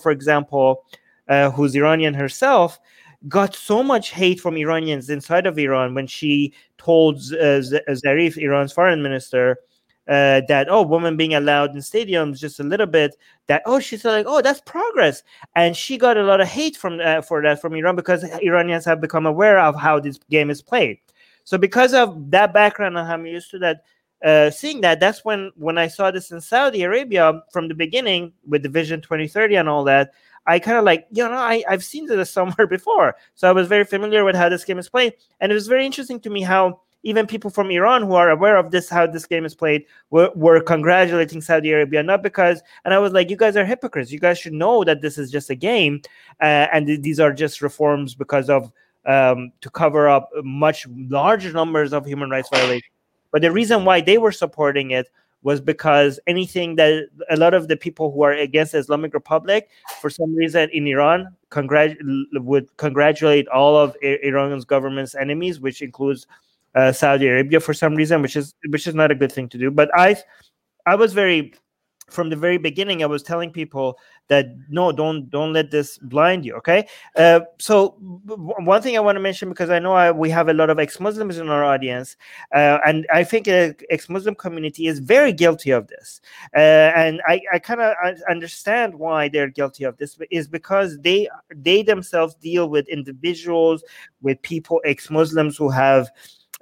for example, uh, who's Iranian herself, got so much hate from Iranians inside of Iran when she told uh, Zarif, Iran's foreign minister, uh, that oh women being allowed in stadiums just a little bit that oh she's like oh that's progress and she got a lot of hate from uh, for that from iran because iranians have become aware of how this game is played so because of that background and i'm used to that uh, seeing that that's when when i saw this in saudi arabia from the beginning with the vision 2030 and all that I kind of like, you know, I, I've seen this somewhere before. So I was very familiar with how this game is played. And it was very interesting to me how even people from Iran who are aware of this, how this game is played, were, were congratulating Saudi Arabia, not because, and I was like, you guys are hypocrites. You guys should know that this is just a game, uh, and th- these are just reforms because of um, to cover up much larger numbers of human rights violations. But the reason why they were supporting it was because anything that a lot of the people who are against the Islamic Republic, for some reason in Iran, congrat- would congratulate all of Iran's government's enemies, which includes uh, Saudi Arabia for some reason, which is which is not a good thing to do. But I I was very from the very beginning i was telling people that no don't don't let this blind you okay uh, so one thing i want to mention because i know I, we have a lot of ex-muslims in our audience uh, and i think the ex-muslim community is very guilty of this uh, and i, I kind of understand why they're guilty of this is because they they themselves deal with individuals with people ex-muslims who have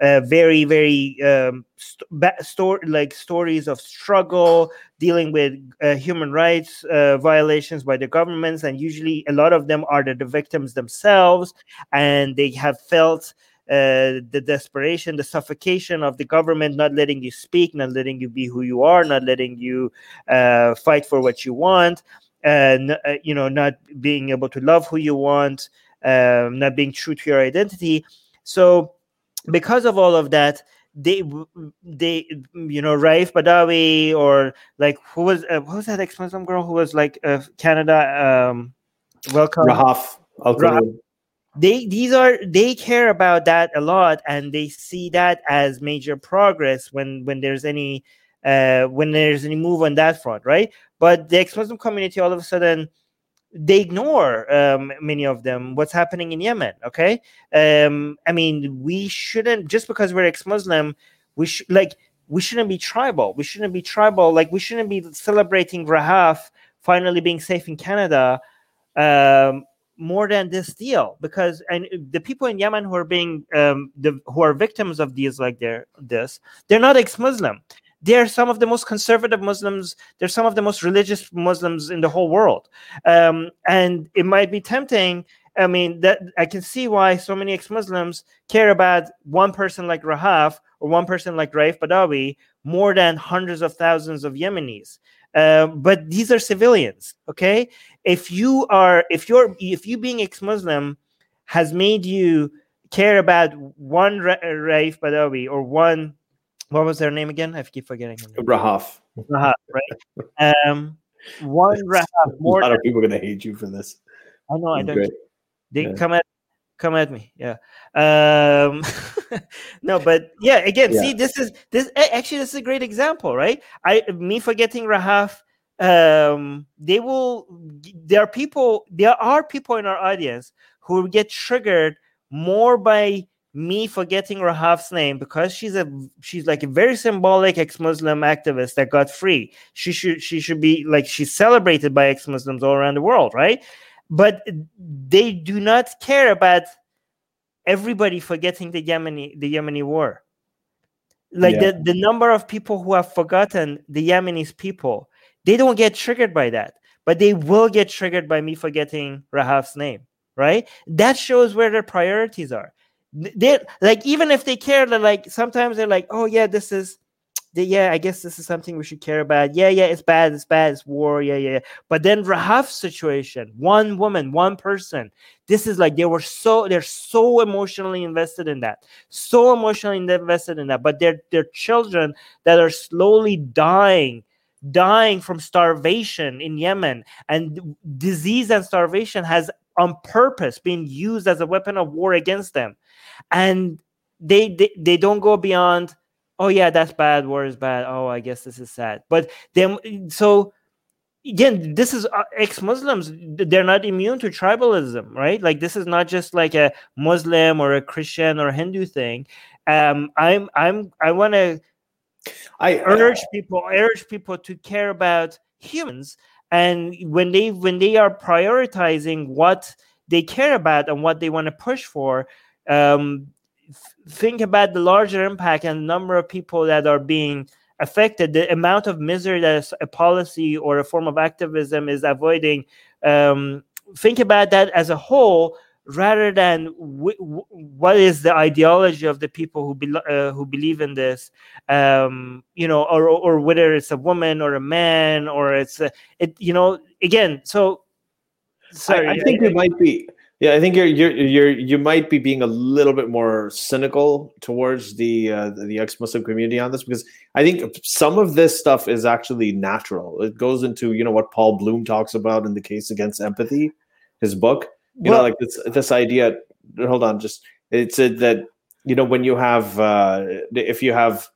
uh, very very um, st- story like stories of struggle dealing with uh, human rights uh, violations by the governments and usually a lot of them are the, the victims themselves and they have felt uh, the desperation, the suffocation of the government not letting you speak, not letting you be who you are, not letting you uh, fight for what you want, and uh, you know, not being able to love who you want, um, not being true to your identity. So because of all of that they they you know Raif Badawi or like who was uh, who was that ex-Muslim girl who was like uh, Canada um welcome? Rahaf Rahaf. they these are they care about that a lot and they see that as major progress when when there's any uh when there's any move on that front right? But the ex-Muslim community all of a sudden they ignore um, many of them what's happening in yemen okay? Um, i mean we shouldn't just because we're ex-muslim we should like we shouldn't be tribal. We shouldn't be tribal. Like we shouldn't be celebrating rahaf finally being safe in canada um, more than this deal. Because and the people in yemen who are being um, the who are victims of these like they're this they're not ex-muslim they're some of the most conservative Muslims. They're some of the most religious Muslims in the whole world. Um, and it might be tempting. I mean, that I can see why so many ex-Muslims care about one person like Rahaf or one person like Raif Badawi more than hundreds of thousands of Yemenis. Um, but these are civilians. Okay, if you are, if you're, if you being ex-Muslim has made you care about one Ra- Raif Badawi or one what was their name again? I keep forgetting. Rahaf. Rahaf, right? Um, one Rahaf. More a lot of people are gonna hate you for this. I know. I don't. Great. They yeah. come at come at me. Yeah. Um, no, but yeah. Again, yeah. see, this is this actually this is a great example, right? I me forgetting Rahaf. Um, they will. There are people. There are people in our audience who get triggered more by me forgetting Rahaf's name because she's a she's like a very symbolic ex-Muslim activist that got free. She should she should be like she's celebrated by ex-Muslims all around the world, right? But they do not care about everybody forgetting the Yemeni the Yemeni war. Like Yeah. the, the number of people who have forgotten the Yemenis people, they don't get triggered by that, but they will get triggered by me forgetting Rahaf's name, right? That shows where their priorities are. Th- They like even if they care, they're like sometimes they're like, oh yeah, this is yeah, I guess this is something we should care about. Yeah, yeah, it's bad, it's bad, it's war, yeah, yeah. yeah. But then Rahaf's situation, one woman, one person, this is like they were so they're so emotionally invested in that so emotionally invested in that but they're they're children that are slowly dying dying from starvation in yemen and disease and starvation has on purpose been used as a weapon of war against them and they they, they don't go beyond oh yeah that's bad war is bad. Oh i guess this is sad. But then so again this is uh, ex-muslims they're not immune to tribalism right? Like this is not just like a muslim or a christian or hindu thing. Um i'm i'm i want to I urge people urge people to care about humans. And when they when they are prioritizing what they care about and what they want to push for um think about the larger impact and the number of people that are being affected the amount of misery that a policy or a form of activism is avoiding um, think about that as a whole rather than w- w- what is the ideology of the people who bel uh, who believe in this um you know or or whether it's a woman or a man or it's a, it you know again so sorry I, I think we might be. Yeah, I think you're you're you're you might be being a little bit more cynical towards the uh, the ex-Muslim community on this because I think some of this stuff is actually natural. It goes into you know what Paul Bloom talks about in the case against empathy, his book. You know, like this this idea. Hold on, just it said that you know when you have uh, if you have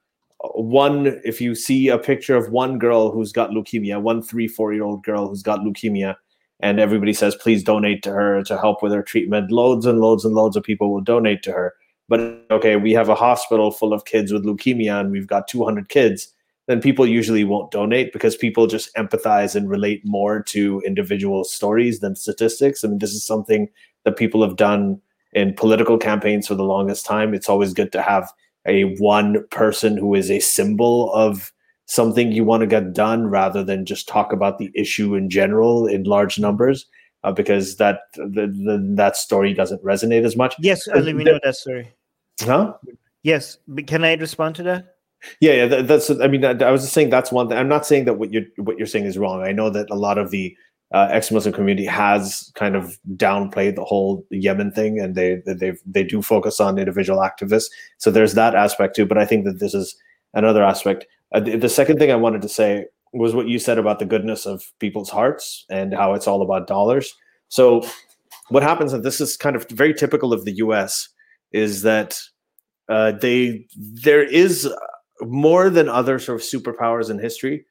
one if you see a picture of one girl who's got leukemia, one three four year old girl who's got leukemia and everybody says please donate to her to help with her treatment. Loads and loads and loads of people will donate to her. But okay we have a hospital full of kids with leukemia and we've got 200 kids then people usually won't donate because people just empathize and relate more to individual stories than statistics. I mean this is something that people have done in political campaigns for the longest time. It's always good to have a one person who is a symbol of something you want to get done rather than just talk about the issue in general in large numbers uh, because that the, the, that story doesn't resonate as much. Yes Ali, we know that story. Huh? Yes but can i respond to that? Yeah yeah that, that's i mean i was just saying that's one thing. I'm not saying that what you're what you're saying is wrong. I know that a lot of the uh, ex-muslim community has kind of downplayed the whole yemen thing and they they they do focus on individual activists. So there's that aspect too but i think that this is another aspect uh, the, the second thing i wanted to say was what you said about the goodness of people's hearts and how it's all about dollars so what happens and this is kind of very typical of the us is that uh, they there is more than other sort of superpowers in history,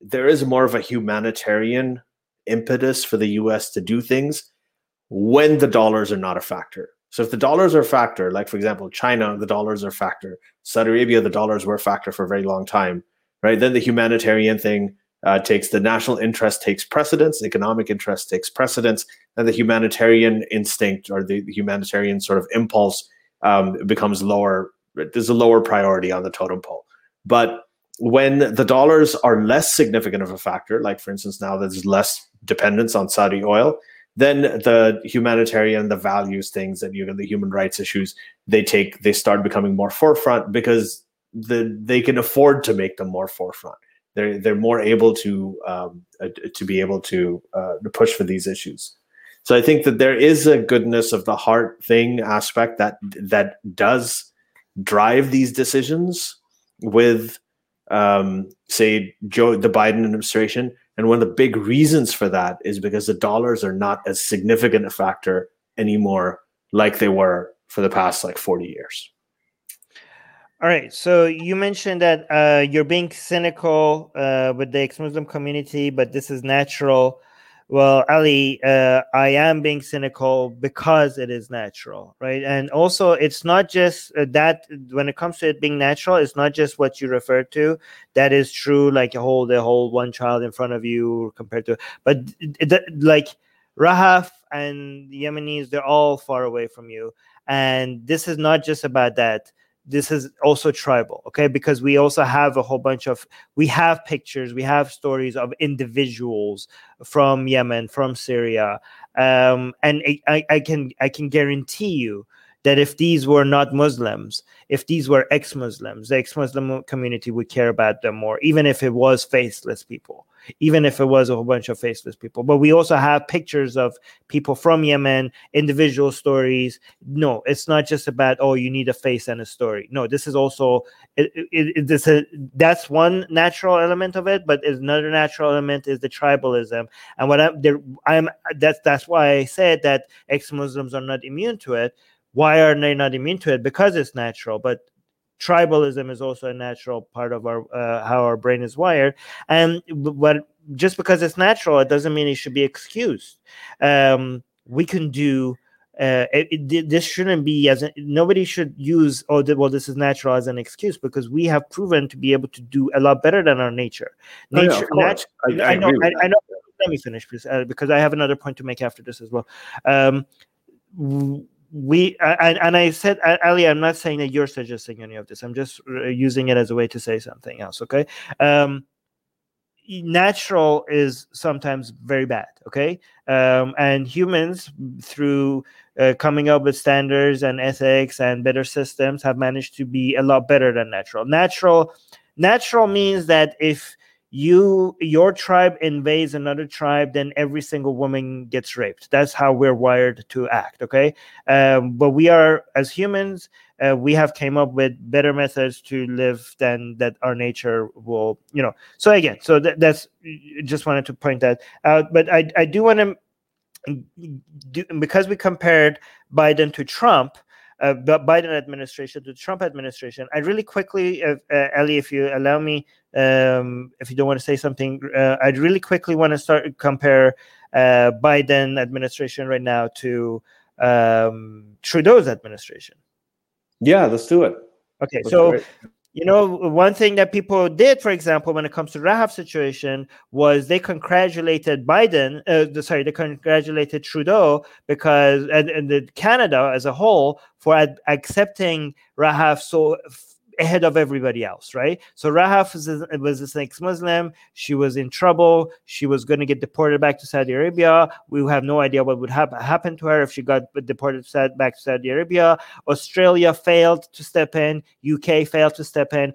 there is more of a humanitarian impetus for the US to do things when the dollars are not a factor. So if the dollars are a factor, like for example, China, the dollars are a factor. Saudi Arabia, the dollars were a factor for a very long time, right? Then the humanitarian thing uh, takes the national interest takes precedence, economic interest takes precedence, and the humanitarian instinct or the, humanitarian sort of impulse um, becomes lower. There's a lower priority on the totem pole. But when the dollars are less significant of a factor, like for instance, now there's less dependence on Saudi oil, then the humanitarian, the values things, and know the human rights issues, they take they start becoming more forefront because the they can afford to make them more forefront. They're they're more able to um, uh, to be able to uh, to push for these issues. So I think that there is a goodness of the heart thing aspect that that does drive these decisions with um, say Joe the Biden administration. And one of the big reasons for that is because the dollars are not as significant a factor anymore like they were for the past like 40 years. All right. So you mentioned that uh, you're being cynical uh, with the ex-Muslim community, but this is natural. Well, Ali, uh, I am being cynical because it is natural, right? And also, it's not just uh, that when it comes to it being natural, it's not just what you refer to. That is true, like hold the whole one child in front of you compared to, but like Rahaf and Yemenis, they're all far away from you. And this is not just about that this is also tribal okay? Because we also have a whole bunch of we have pictures we have stories of individuals from yemen from syria um, and I, I can i can guarantee you that if these were not Muslims, if these were ex Muslims, the ex Muslim community would care about them more, even if it was faceless people, even if it was a whole bunch of faceless people. But we also have pictures of people from Yemen, individual stories. No, it's not just about, oh, you need a face and a story. No, this is also, it, it, it, this a, that's one natural element of it, but another natural element is the tribalism. And what I'm there, I'm that's that's why I said that ex Muslims are not immune to it why are they not immune to it? Because it's natural. But tribalism is also a natural part of our uh, how our brain is wired. And what just because it's natural, it doesn't mean it should be excused. Um, we can do. Uh, it, it, this shouldn't be as a, nobody should use oh well this is natural as an excuse because we have proven to be able to do a lot better than our nature. Nature, oh, yeah, nat- I, I, I, know, I, I, know. Let me finish, please, uh, because I have another point to make after this as well. Um, we and, and i said ali i'm not saying that you're suggesting any of this. I'm just uh, using it as a way to say something else okay? Um natural is sometimes very bad okay? Um, and humans through uh, coming up with standards and ethics and better systems have managed to be a lot better than natural. Natural natural means that if you your tribe invades another tribe then every single woman gets raped. That's how we're wired to act okay? Um, but we are as humans uh, we have came up with better methods to live than that our nature will you know. So again so th- that's just wanted to point that out. But i, I do want to because we compared biden to trump uh, Biden administration to the Trump administration. I really quickly, uh, uh, Ali, if you allow me, um, if you don't want to say something, uh, I'd really quickly want to start compare uh, Biden administration right now to um, Trudeau's administration. Yeah, let's do it. Okay, That's so. You know, one thing that people did, for example, when it comes to Rahaf situation, was they congratulated Biden. Uh, sorry, they congratulated Trudeau because and, and Canada as a whole for ad- accepting Rahaf so ahead of everybody else, right? So Rahaf was, this ex-Muslim. She was in trouble. She was going to get deported back to Saudi Arabia. We have no idea what would happen to her if she got deported back to Saudi Arabia. Australia failed to step in. UK failed to step in.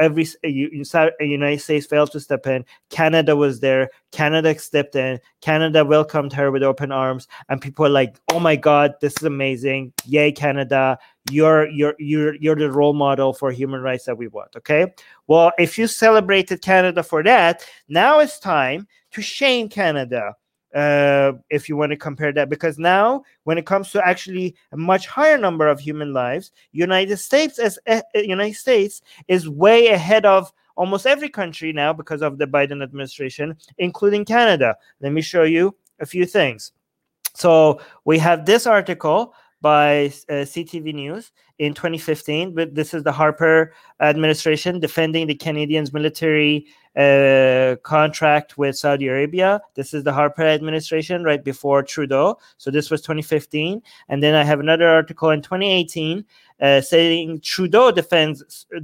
Every uh, uh, United States failed to step in. Canada was there. Canada stepped in. Canada welcomed her with open arms, and people are like, "Oh my God, this is amazing! Yay, Canada! You're you're you're you're the role model for human rights that we want." Okay. Well, if you celebrated Canada for that, now it's time to shame Canada. Uh, if you want to compare that, because now when it comes to actually a much higher number of human lives, United States as uh, United States is way ahead of almost every country now because of the Biden administration, including Canada. Let me show you a few things. So we have this article by uh, CTV News in 2015. But this is the Harper administration defending the Canadians' military uh, contract with Saudi Arabia. This is the Harper administration right before Trudeau. So this was 2015. And then I have another article in 2018 uh, saying Trudeau defends uh,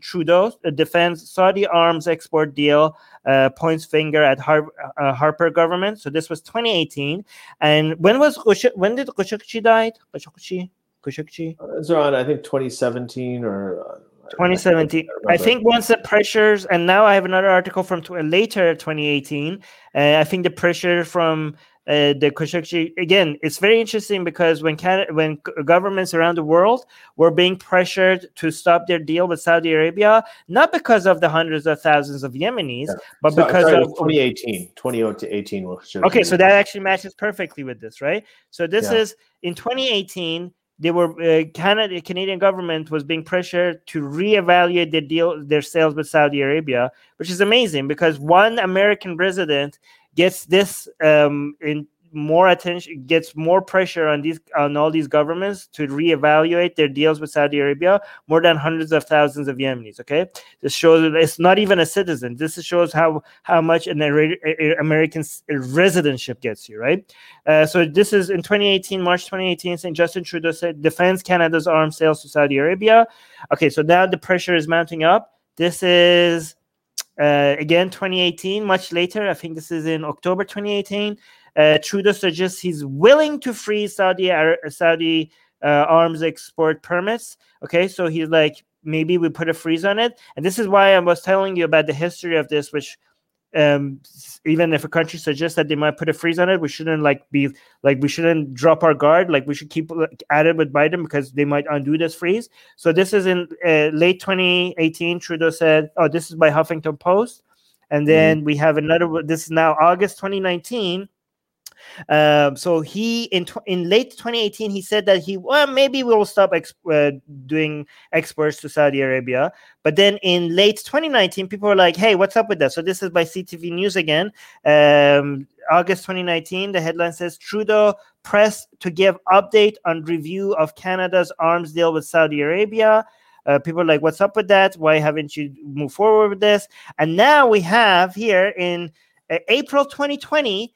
Trudeau defends Saudi arms export deal, uh, points finger at Har- uh, Harper government. So this was 2018. And when was when did Khashoggi died? Khashoggi, Khashoggi. It's around I think 2017 or. 2017. I, I think once the pressures, and now I have another article from t- later 2018. Uh, I think the pressure from uh, the Khashoggi again, it's very interesting because when Canada, when governments around the world were being pressured to stop their deal with Saudi Arabia, not because of the hundreds of thousands of Yemenis, yeah. but so, because sorry, of 2018, 2018. Okay, so that actually matches perfectly with this, right? So this yeah. is in 2018 they were uh, Canada Canadian government was being pressured to reevaluate their deal their sales with Saudi Arabia, which is amazing because one American resident gets this um, in more attention gets more pressure on these on all these governments to reevaluate their deals with Saudi Arabia more than hundreds of thousands of Yemenis okay? This shows it's not even a citizen. This shows how how much an American residentship gets you right? Uh, so this is in 2018 March 2018 St Justin Trudeau said defends Canada's arms sales to Saudi Arabia. Okay so now the pressure is mounting up. This is uh, again 2018 much later i think this is in october 2018 uh, trudeau suggests he's willing to freeze saudi saudi uh, arms export permits. Okay so he's like maybe we put a freeze on it. And this is why i was telling you about the history of this which um, even if a country suggests that they might put a freeze on it, we shouldn't like be like we shouldn't drop our guard. Like we should keep like, at it with Biden because they might undo this freeze. So this is in uh, late 2018. Trudeau said, "Oh, this is by Huffington Post," and then mm-hmm. we have another. This is now August 2019. Um, so he in in late 2018 he said that he well maybe we'll stop uh, doing exports to Saudi Arabia. But then in late 2019, people were like, "Hey, what's up with that?" So this is by CTV News again. Um, August 2019, the headline says Trudeau pressed to give update on review of Canada's arms deal with Saudi Arabia. Uh, people are like, what's up with that? Why haven't you moved forward with this? And now we have here in uh, April 2020,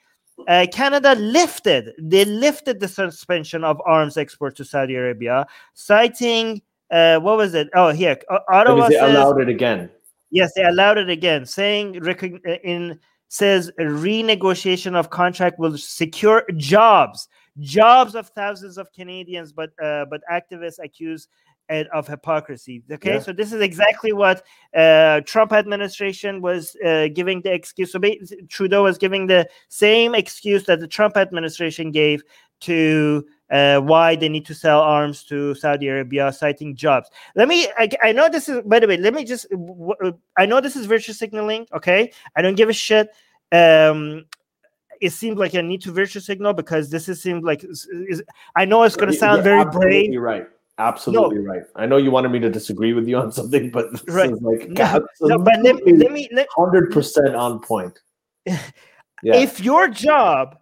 uh, Canada lifted they lifted the suspension of arms export to Saudi Arabia, citing uh, what was it? Oh, here Ottawa they says, allowed it again. Yes, they allowed it again, saying uh, in says renegotiation of contract will secure jobs, jobs of thousands of Canadians, but uh, but activists accuse of hypocrisy. Okay, yeah. so this is exactly what uh, Trump administration was uh, giving the excuse. So Trudeau was giving the same excuse that the Trump administration gave to uh, why they need to sell arms to Saudi Arabia, citing jobs. Let me. I, I, know this is. By the way, let me just. I know this is virtue signaling. Okay, I don't give a shit. Um, it seemed like I need to virtue signal because this is seemed like is, is, I know it's going to sound very brave. You're right absolutely no. right. I know you wanted me to disagree with you on something, but this right. is like no, no, but let, me let me hundred percent on point. Yeah. If your job,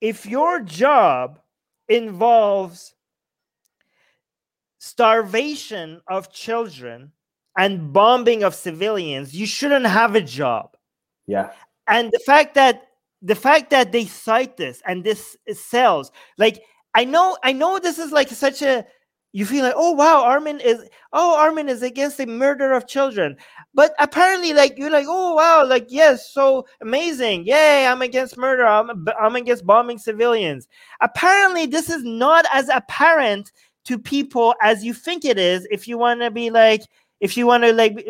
if your job involves starvation of children and bombing of civilians, you shouldn't have a job. Yeah. And the fact that the fact that they cite this and this sells, like I know, I know this is like such a you feel like, oh wow, Armin is oh Armin is against the murder of children. But apparently, like you're like, oh wow, like yes, so amazing. Yay, I'm against murder. I'm I'm against bombing civilians. Apparently, this is not as apparent to people as you think it is if you want to be like if you want to like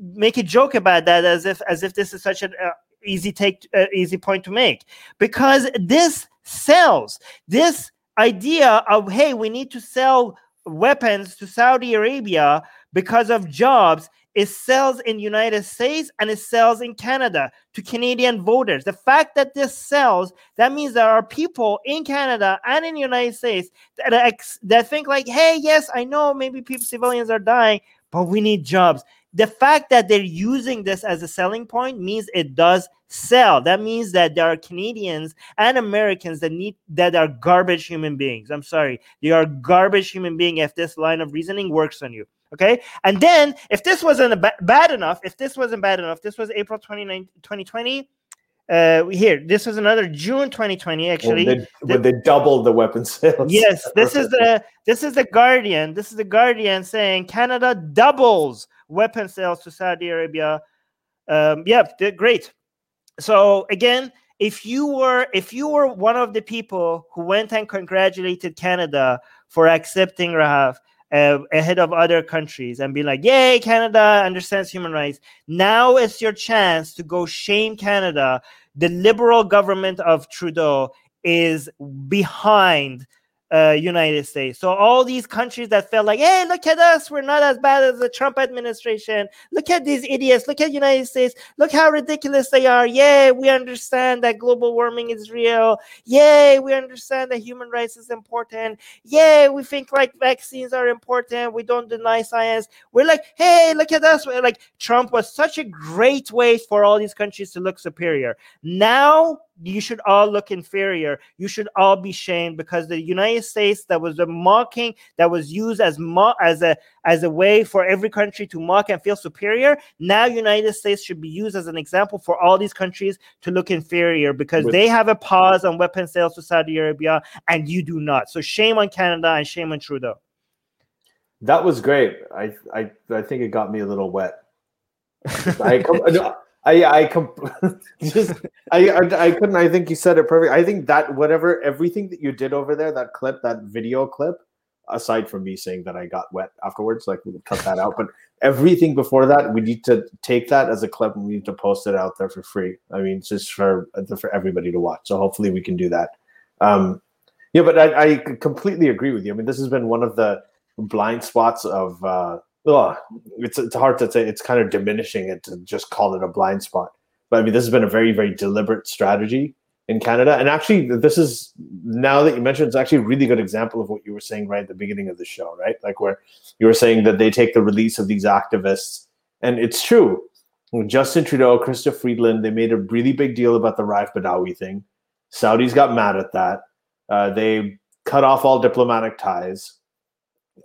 make a joke about that as if as if this is such an uh, easy take uh, easy point to make because this sells this idea of hey we need to sell weapons to Saudi Arabia because of jobs it sells in United States and it sells in Canada to Canadian voters. The fact that this sells, that means there are people in Canada and in United States that that think like, hey, yes, I know maybe people civilians are dying, but we need jobs. The fact that they're using this as a selling point means it does sell. That means that there are Canadians and Americans that need that are garbage human beings. I'm sorry, they are garbage human being if this line of reasoning works on you. Okay, and then if this wasn't ba- bad enough, if this wasn't bad enough, this was April 29, 2020. Uh, here, this was another June 2020. Actually, when they, when they doubled the weapon sales. Yes, this is the this is the Guardian. This is the Guardian saying Canada doubles weapon sales to Saudi Arabia. Um, yeah, great so again if you were if you were one of the people who went and congratulated canada for accepting rahaf uh, ahead of other countries and be like yay canada understands human rights now is your chance to go shame canada the liberal government of trudeau is behind uh, United States. So all these countries that felt like, hey, look at us, we're not as bad as the Trump administration. Look at these idiots. Look at United States. Look how ridiculous they are. Yay, we understand that global warming is real. Yay, we understand that human rights is important. Yay, we think like vaccines are important. We don't deny science. We're like, hey, look at us. We're like Trump was such a great way for all these countries to look superior. Now you should all look inferior. You should all be shamed because the United States that was a mocking that was used as mo- as a as a way for every country to mock and feel superior. Now United States should be used as an example for all these countries to look inferior because With- they have a pause on weapon sales to Saudi Arabia and you do not. So shame on Canada and shame on Trudeau. That was great. I I I think it got me a little wet. I I I com- just I, I I couldn't. I think you said it perfect. I think that whatever everything that you did over there, that clip, that video clip, aside from me saying that I got wet afterwards, like we cut that out. But everything before that, we need to take that as a clip and we need to post it out there for free. I mean, just for for everybody to watch. So hopefully we can do that. Um, yeah, but I, I completely agree with you. I mean, this has been one of the blind spots of uh, it's it's hard to say. It's kind of diminishing it to just call it a blind spot. But I mean, this has been a very very deliberate strategy in Canada. And actually, this is now that you mentioned, it's actually a really good example of what you were saying right at the beginning of the show, right? Like where you were saying that they take the release of these activists, and it's true. Justin Trudeau, Chrystia Freeland, they made a really big deal about the Raif Badawi thing. Saudis got mad at that. Uh, they cut off all diplomatic ties,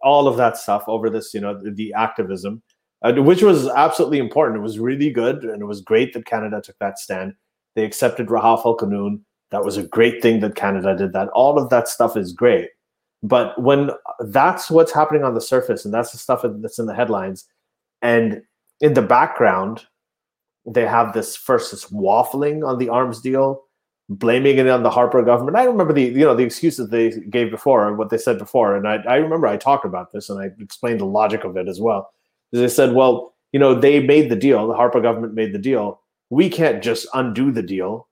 all of that stuff over this, you know, the, the activism, uh, which was absolutely important. It was really good, and it was great that Canada took that stand. They accepted Rahaf Al. That was a great thing that Canada did that. All of that stuff is great. But when that's what's happening on the surface, and that's the stuff that's in the headlines, and in the background, they have this first this waffling on the arms deal, blaming it on the Harper government. I remember the you know the excuses they gave before, and what they said before, and I, I remember I talked about this and I explained the logic of it as well. They said, well, you know, they made the deal, the Harper government made the deal. We can't just undo the deal.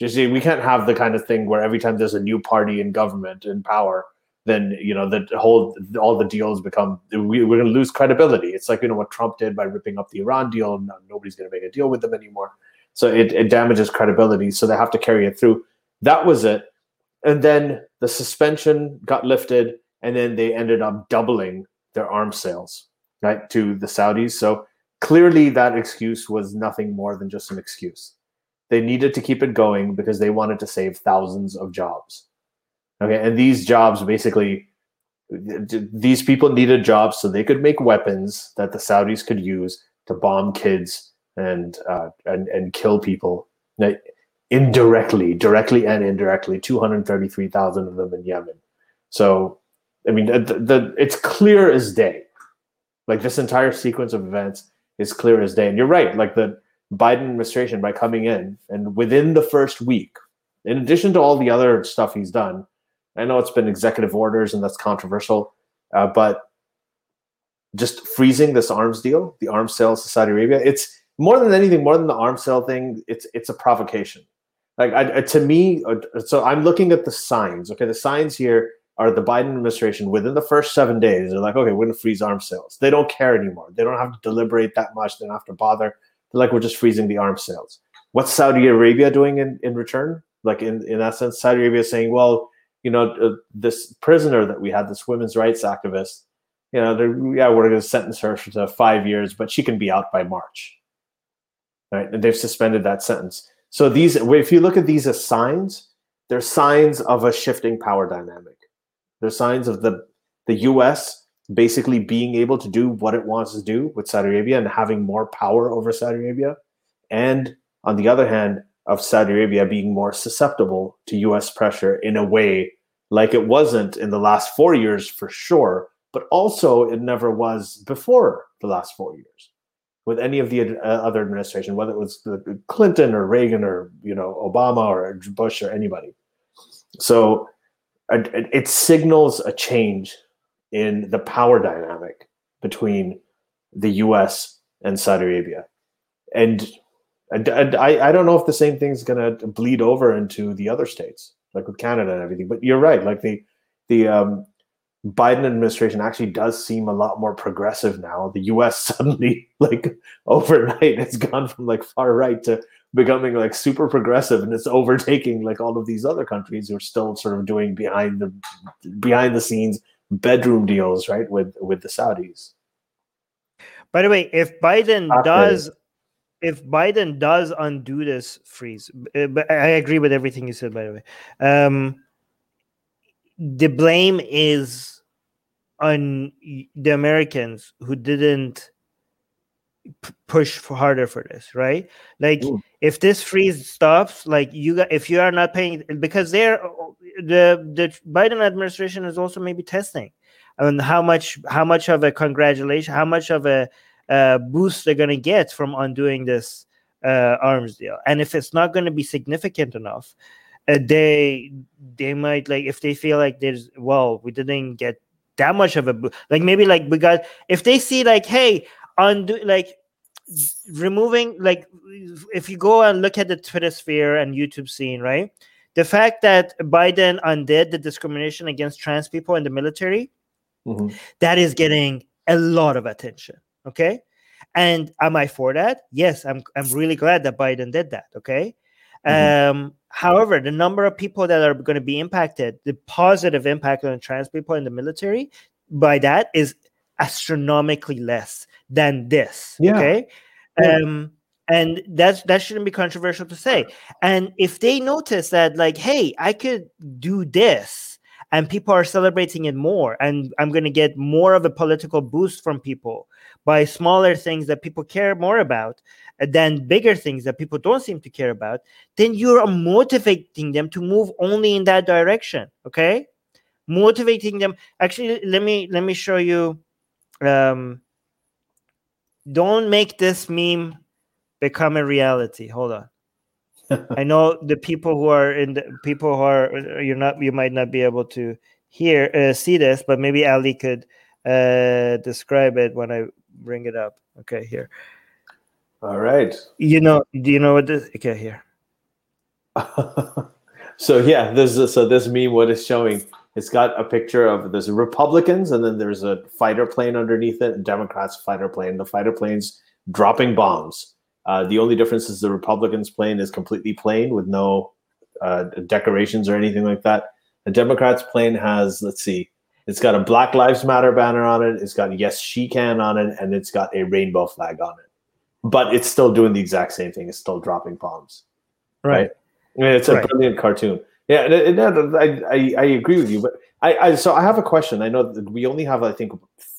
Just we can't have the kind of thing where every time there's a new party in government in power, then you know that whole all the deals become we, we're going to lose credibility. It's like you know what Trump did by ripping up the Iran deal. No, nobody's going to make a deal with them anymore. So it, it damages credibility. So they have to carry it through. That was it. And then the suspension got lifted, and then they ended up doubling their arms sales right to the Saudis. So clearly that excuse was nothing more than just an excuse. They needed to keep it going because they wanted to save thousands of jobs. Okay, and these jobs basically these people needed jobs so they could make weapons that the Saudis could use to bomb kids and uh, and and kill people like, indirectly, directly and indirectly. Two hundred thirty-three thousand of them in Yemen. So, I mean, the, the, it's clear as day. Like this entire sequence of events is clear as day. And you're right. Like the Biden administration by coming in and within the first week, in addition to all the other stuff he's done, I know it's been executive orders and that's controversial, uh, but just freezing this arms deal, the arms sales to Saudi Arabia, it's more than anything, more than the arms sale thing. It's it's a provocation. Like I, to me, uh, so I'm looking at the signs. Okay, the signs here are the Biden administration within the first seven days. They're like, okay, we're to freeze arms sales. They don't care anymore. They don't have to deliberate that much. They don't have to bother. They're like, we're just freezing the arms sales. What's Saudi Arabia doing in, in return? Like in, in that sense, Saudi Arabia is saying, well, you know, uh, this prisoner that we had, this women's rights activist, you know, yeah, we're to sentence her to five years, but she can be out by March. Right. And they've suspended that sentence. So these, if you look at these as signs, they're signs of a shifting power dynamic. They're signs of the the U.S. basically being able to do what it wants to do with Saudi Arabia and having more power over Saudi Arabia, and on the other hand, of Saudi Arabia being more susceptible to U.S. pressure in a way like it wasn't in the last four years for sure, but also it never was before the last four years with any of the uh, other administration, whether it was the Clinton or Reagan or you know Obama or Bush or anybody. So it signals a change in the power dynamic between the U.S. and Saudi Arabia, and I, I don't know if the same thing's going to bleed over into the other states, like with Canada and everything. But you're right, like the the um, Biden administration actually does seem a lot more progressive now. The U.S. suddenly, like overnight, has gone from like far right to becoming like super progressive, and it's overtaking like all of these other countries who are still sort of doing behind the behind the scenes bedroom deals, right, with with the Saudis. By the way, if Biden does, if Biden does undo this freeze, but I agree with everything you said. By the way, um, the blame is on the Americans who didn't p- push for harder for this, right? Like Ooh. if this freeze stops, like you got if you are not paying because they're the the Biden administration is also maybe testing on how much how much of a congratulation, how much of a uh, boost they're going to get from undoing this uh, arms deal, and if it's not going to be significant enough, uh, they they might like if they feel like there's well we didn't get that much of a bo- like maybe like because if they see like hey undo like removing like if you go and look at the Twitter sphere and YouTube scene, right? The fact that Biden undid the discrimination against trans people in the military, Mhm. that is getting a lot of attention. Okay. And am I for that? Yes, I'm I'm really glad that Biden did that. Okay. Mhm. Um, however, the number of people that are going to be impacted, the positive impact on trans people in the military by that is astronomically less than this. Yeah. Okay. Yeah. Um, and that's that shouldn't be controversial to say. And if they notice that, like, hey, I could do this, and people are celebrating it more, and I'm going to get more of a political boost from people by smaller things that people care more about than bigger things that people don't seem to care about, then you're motivating them to move only in that direction. Okay, motivating them. Actually, let me let me show you. Um, don't make this meme become a reality. Hold on. I know the people who are in the people who are you're not you might not be able to hear uh, see this, but maybe Ali could uh, describe it when I bring it up. Okay, here. All right. You know, do you know what this? Okay, here. so yeah, this is so this meme what it's showing. It's got a picture of there's Republicans and then there's a fighter plane underneath it, Democrats fighter plane. The fighter plane's dropping bombs. Uh, the only difference is the Republicans plane is completely plain with no uh, decorations or anything like that. The Democrats plane has let's see, it's got a Black Lives Matter banner on it. It's got Yes She Can on it, and it's got a rainbow flag on it. But it's still doing the exact same thing. It's still dropping bombs. Right. I mean, it's a Right. brilliant cartoon. Yeah, I, I I agree with you, but I, I so I have a question. I know that we only have I think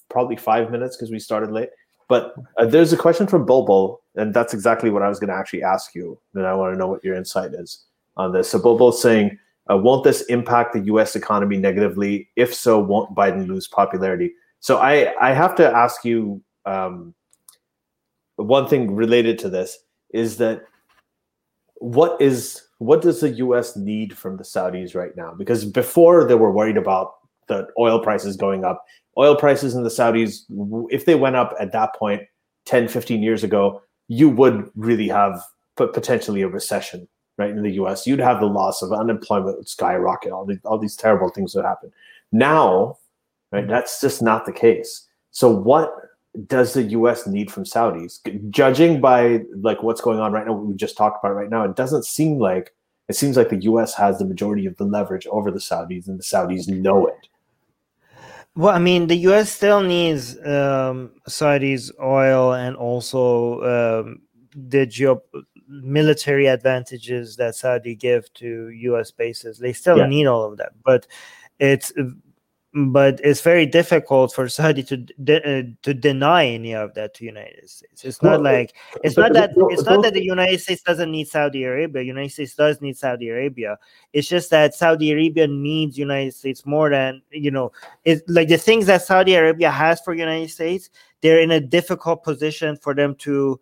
probably five minutes because we started late. But uh, there's a question from Bobo, and that's exactly what I was going to actually ask you. And I want to know what your insight is on this. So Bulbul's saying, uh, won't this impact the U.S. economy negatively? If so, won't Biden lose popularity? So I I have to ask you um, one thing related to this is that what is what does the US need from the Saudis right now? Because before they were worried about the oil prices going up. Oil prices in the Saudis, if they went up at that point 10, 15 years ago, you would really have potentially a recession, right? In the US, you'd have the loss of unemployment would skyrocket, all, the, all these terrible things would happen. Now, right, that's just not the case. So, what does the U.S. need from Saudis? Judging by like what's going on right now, what we just talked about right now, it doesn't seem like it seems like the U.S. has the majority of the leverage over the Saudis, and the Saudis know it. Well, I mean, the U.S. still needs um, Saudi's oil and also um, the geo military advantages that Saudi give to U.S. bases. They still Yeah. need all of that, but it's but it's very difficult for Saudi to de- uh, to deny any of that to United States. It's not Well, like it's not that it's not that the United States doesn't need Saudi Arabia. United States does need Saudi Arabia. It's just that Saudi Arabia needs United States more than you know. It's like the things that Saudi Arabia has for United States. They're in a difficult position for them to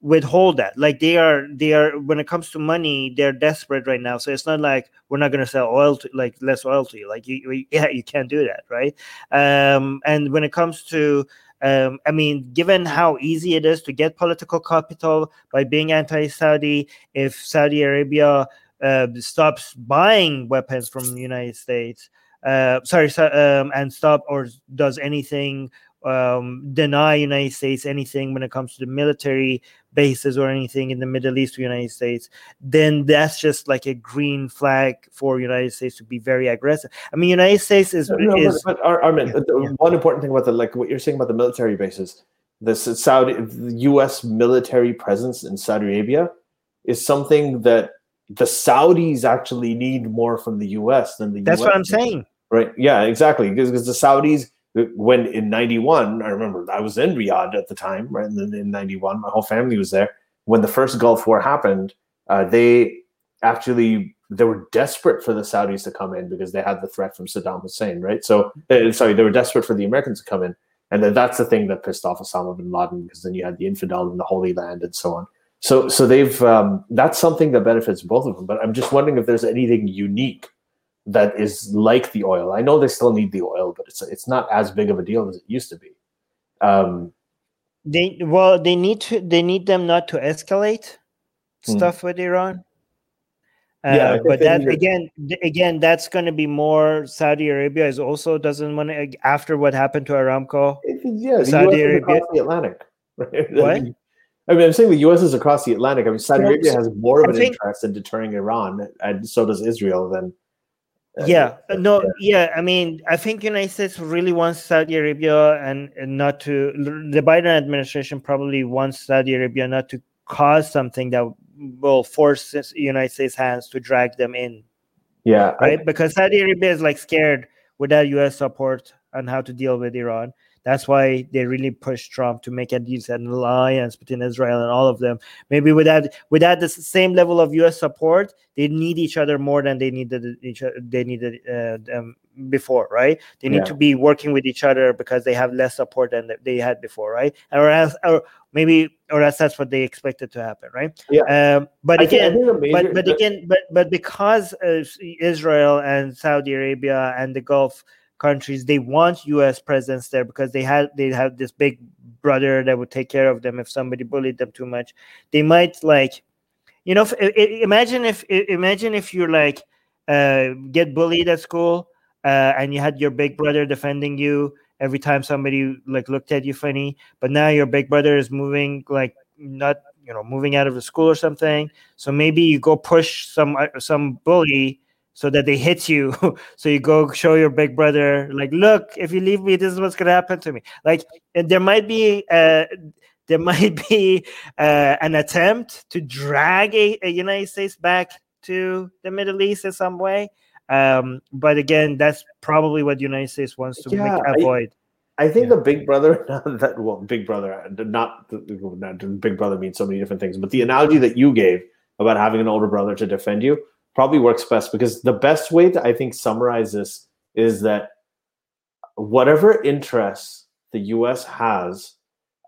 withhold that. Like they are, they are. When it comes to money, they're desperate right now. So it's not like we're not going to sell oil to like less oil to you. Like you, yeah, you can't do that, right? Um, and when it comes to um, I mean, given how easy it is to get political capital by being anti-Saudi, if Saudi Arabia uh, stops buying weapons from the United States, uh, sorry, so, um, and stop or does anything um, deny United States anything when it comes to the military bases or anything in the Middle East or United States, then that's just like a green flag for United States to be very aggressive. I mean, United States is No, no, is but, but Ar- Armin, yeah, yeah. one important thing about the like what you're saying about the military bases, this Saudi, the U.S. military presence in Saudi Arabia is something that the Saudis actually need more from the U.S. than the that's US what I'm does. saying. Right? Yeah, exactly. Because the Saudis, when in '91, I remember I was in Riyadh at the time, right? And then in '91, my whole family was there. When the first Gulf War happened, uh, they actually they were desperate for the Saudis to come in because they had the threat from Saddam Hussein, right? So, uh, sorry, they were desperate for the Americans to come in, and then that's the thing that pissed off Osama bin Laden because then you had the infidel in the Holy Land and so on. So, so they've um, that's something that benefits both of them. But I'm just wondering if there's anything unique that is like the oil. I know they still need the oil, but it's it's not as big of a deal as it used to be. Um, They well, they need to they need them not to escalate Hmm. stuff with Iran. Uh, Yeah, but that again, again, that's going to be more. Saudi Arabia is also doesn't want to after what happened to Aramco. yeah, the Saudi US Arabia- across the Atlantic. Right? What? I mean, I'm saying the U.S. is across the Atlantic. I mean, Saudi Arabia has more of an think- interest in deterring Iran, and so does Israel. Then, uh, yeah, uh, no, yeah. I mean, I think United States really wants Saudi Arabia and, and not to. The Biden administration probably wants Saudi Arabia not to cause something that will force United States hands to drag them in yeah, I- right? because Saudi Arabia is like scared without U.S. support on how to deal with Iran. That's why they really pushed Trump to make at least an alliance between Israel and all of them. Maybe without without the same level of U.S. support, they need each other more than they needed each they needed uh, them before, right? They need Yeah. to be working with each other because they have less support than they had before, right? Or else, or maybe, or else that's what they expected to happen, right? Yeah. Um, but I again, think major- but but again but but because israel and saudi arabia and the gulf countries they want us presence there because they had they have this big brother that would take care of them if somebody bullied them too much. They might like you know if, imagine if imagine if you're like uh get bullied at school uh and you had your big brother defending you every time somebody like looked at you funny but now your big brother is moving like not you know moving out of the school or something. So maybe you go push some uh, some bully so that they hit you. So you go show your big brother like look if you leave me this is what's to happen to me. Like and there might be uh there might be uh, an attempt to drag a, a united states back to the middle east in some way. Um but again that's probably what the united states wants to Yeah, make, I- avoid. I think Yeah. the Big Brother, that well, Big Brother, not, not Big Brother means so many different things, but the analogy that you gave about having an older brother to defend you probably works best because the best way to I think summarize this is that whatever interests the U.S. has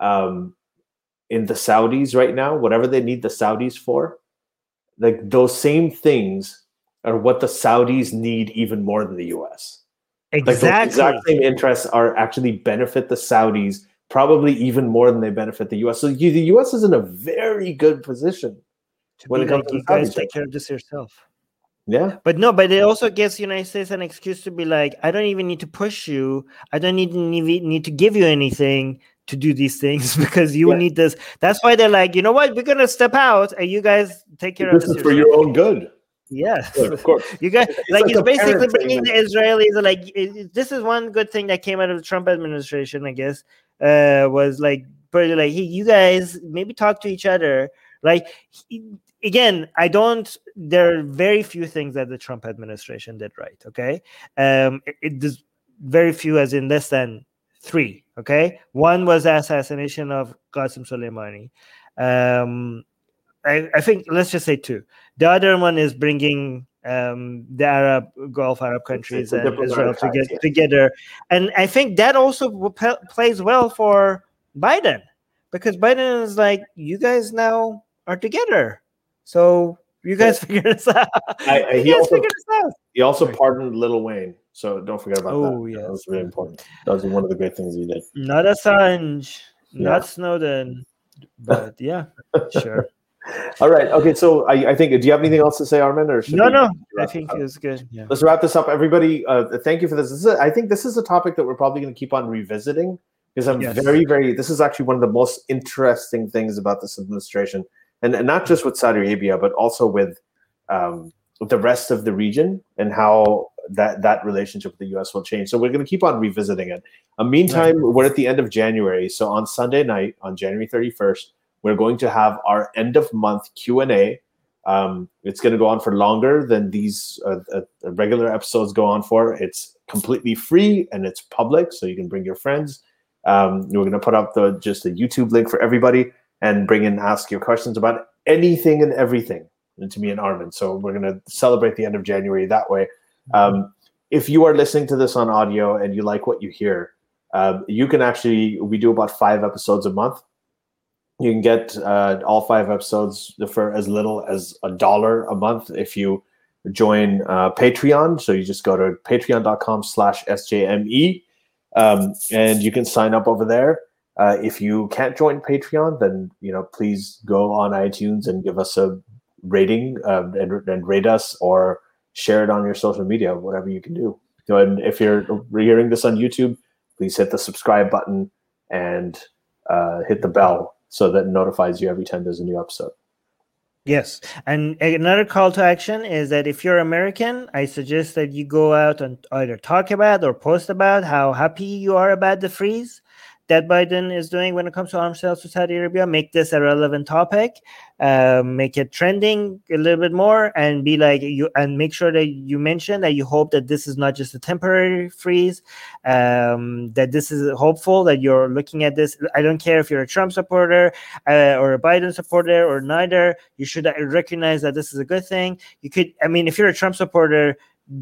um, in the Saudis right now, whatever they need the Saudis for, like those same things are what the Saudis need even more than the U.S Exactly. like exact same interests are actually benefit the Saudis probably even more than they benefit the U.S. So you, the U.S. is in a very good position. to when it comes like to you guys take care of this yourself Yeah, But no, but it also gives United States an excuse to be like, I don't even need to push you. I don't need need, to give you anything to do these things because you Yeah. need this. That's why they're like, you know what? We're gonna step out, and you guys take care this of is this. for your own good. Yes. Of course. You guys It's like, like it's basically bringing the Israelis like it- this is one good thing that came out of the Trump administration, I guess, uh, was like pretty like hey, you guys maybe talk to each other. Like he- again, I don't. There are very few things that the Trump administration did right. Okay, um, it, it does very few, as in less than three. Okay, one was the assassination of Qasem Soleimani. Um, I, I think let's just say two. The other one is bringing um, the Arab Gulf Arab countries and Israel to get yeah. together, and I think that also pe- plays well for Biden because Biden is like, you guys now are together, so you guys figure this out. I- I- you he guys also- figure this out. He also pardoned Lil Wayne, so don't forget about that. Oh, that. yes. That was really important. That was one of the great things he did. Not Assange, Yeah. not Snowden, but yeah, sure. All right. Okay. So I, I think. Do you have anything else to say, Armin? Or No, no, I think this up? it was good. Yeah. Let's wrap this up, everybody. Uh, thank you for this. this is a, I think this is a topic that we're probably going to keep on revisiting because I'm Yes. very, very. This is actually one of the most interesting things about this administration, and, and not just with Saudi Arabia, but also with um, the rest of the region and how that that relationship with the U.S. will change. So we're going to keep on revisiting it. Uh, meantime, we're at the end of January, so on Sunday night, on January 31st, we're going to have our end of month Q and A. Um, it's going to go on for longer than these uh, uh, regular episodes go on for. It's completely free and it's public, so you can bring your friends. Um, we're going to put up the just a YouTube link for everybody and bring in ask your questions about anything and everything to me and Armin. So we're going to celebrate the end of January that way. Um, if you are listening to this on audio and you like what you hear, um, you can actually we do about five episodes a month. You can get uh, all five episodes for as little as a dollar a month if you join uh, Patreon. So you just go to patreon.com slash SJME um, and you can sign up over there. Uh, if you can't join Patreon, then you know please go on iTunes and give us a rating um, and, and rate us or share it on your social media, whatever you can do. So, and if you're hearing this on YouTube, please hit the subscribe button and uh, hit the bell so that notifies you every time there's a new episode. Yes. And another call to action is that if you're American, I suggest that you go out and either talk about or post about how happy you are about the freeze that Biden is doing when it comes to arms sales to Saudi Arabia. Make this a relevant topic, uh, make it trending a little bit more, and be like you and make sure that you mention that you hope that this is not just a temporary freeze, um, that this is hopeful that you're looking at this. I don't care if you're a Trump supporter uh, or a Biden supporter or neither. You should recognize that this is a good thing. You could, I mean, if you're a Trump supporter,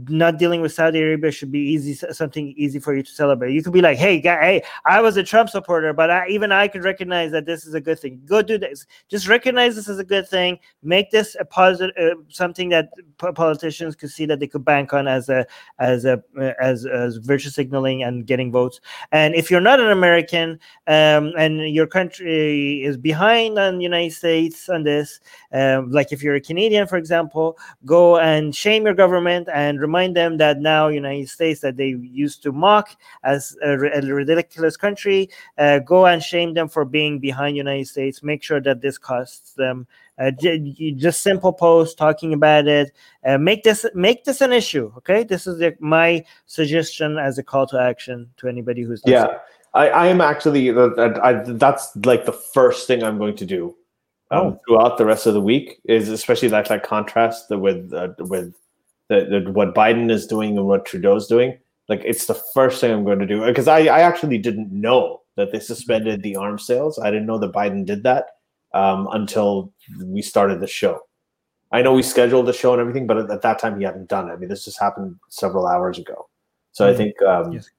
not dealing with Saudi Arabia should be easy, something easy for you to celebrate. You could be like, "Hey, guy, hey, I was a Trump supporter, but I, even I could recognize that this is a good thing. Go do this. Just recognize this as a good thing. Make this a positive, uh, something that po- politicians could see that they could bank on as a as a uh, as as virtue signaling and getting votes. And if you're not an American um, and your country is behind on the United States on this, um, like if you're a Canadian, for example, go and shame your government and remind them that now United States that they used to mock as a, a ridiculous country, uh, go and shame them for being behind United States. Make sure that this costs them. Uh, j- just simple post talking about it. Uh, make this make this an issue. Okay, this is the, my suggestion as a call to action to anybody who's listening. Yeah, I, I am actually that I, that's like the first thing I'm going to do um, Oh. throughout the rest of the week is especially that that contrast with uh, with the, the, what Biden is doing and what Trudeau's doing. Like it's the first thing I'm going to do because I, I actually didn't know that they suspended the arms sales. I didn't know that Biden did that um, until we started the show. I know we scheduled the show and everything, but at, at that time he hadn't done it. I mean, this just happened several hours ago. So I Mhm. think um, Yes.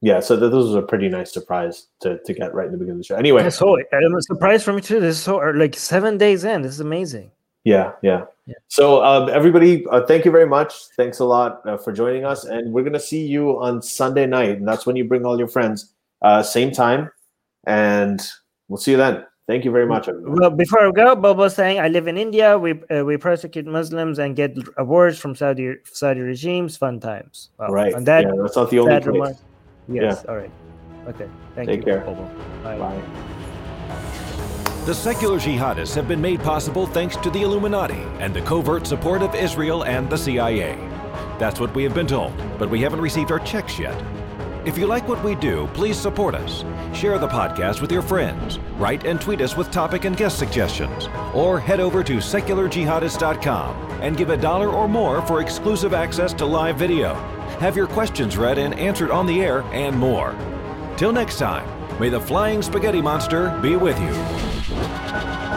yeah, so th- this was a pretty nice surprise to, to get right in the beginning of the show. Anyway, so I'm surprised for me too. This is so like seven days in. This is amazing. Yeah, yeah. Yeah. So um, everybody, uh, thank you very much. Thanks a lot uh, for joining us, and we're gonna see you on Sunday night, and that's when you bring all your friends. Uh, same time, and we'll see you then. Thank you very much, everyone. Well, before I go, Bobo's saying I live in India. We uh, we persecute Muslims and get awards from Saudi Saudi regimes. Fun times. Well, right? And that yeah, that's not the only place. remark. Yes. All right. Okay. Thank Take you. care. Bobo. Bye. Bye. The secular jihadists have been made possible thanks to the Illuminati and the covert support of Israel and the CIA. That's what we have been told, but we haven't received our checks yet. If you like what we do, please support us. Share the podcast with your friends. Write and tweet us with topic and guest suggestions. Or head over to secularjihadist.com and give a dollar or more for exclusive access to live video. Have your questions read and answered on the air, and more. Till next time, may the flying spaghetti monster be with you. Thank you.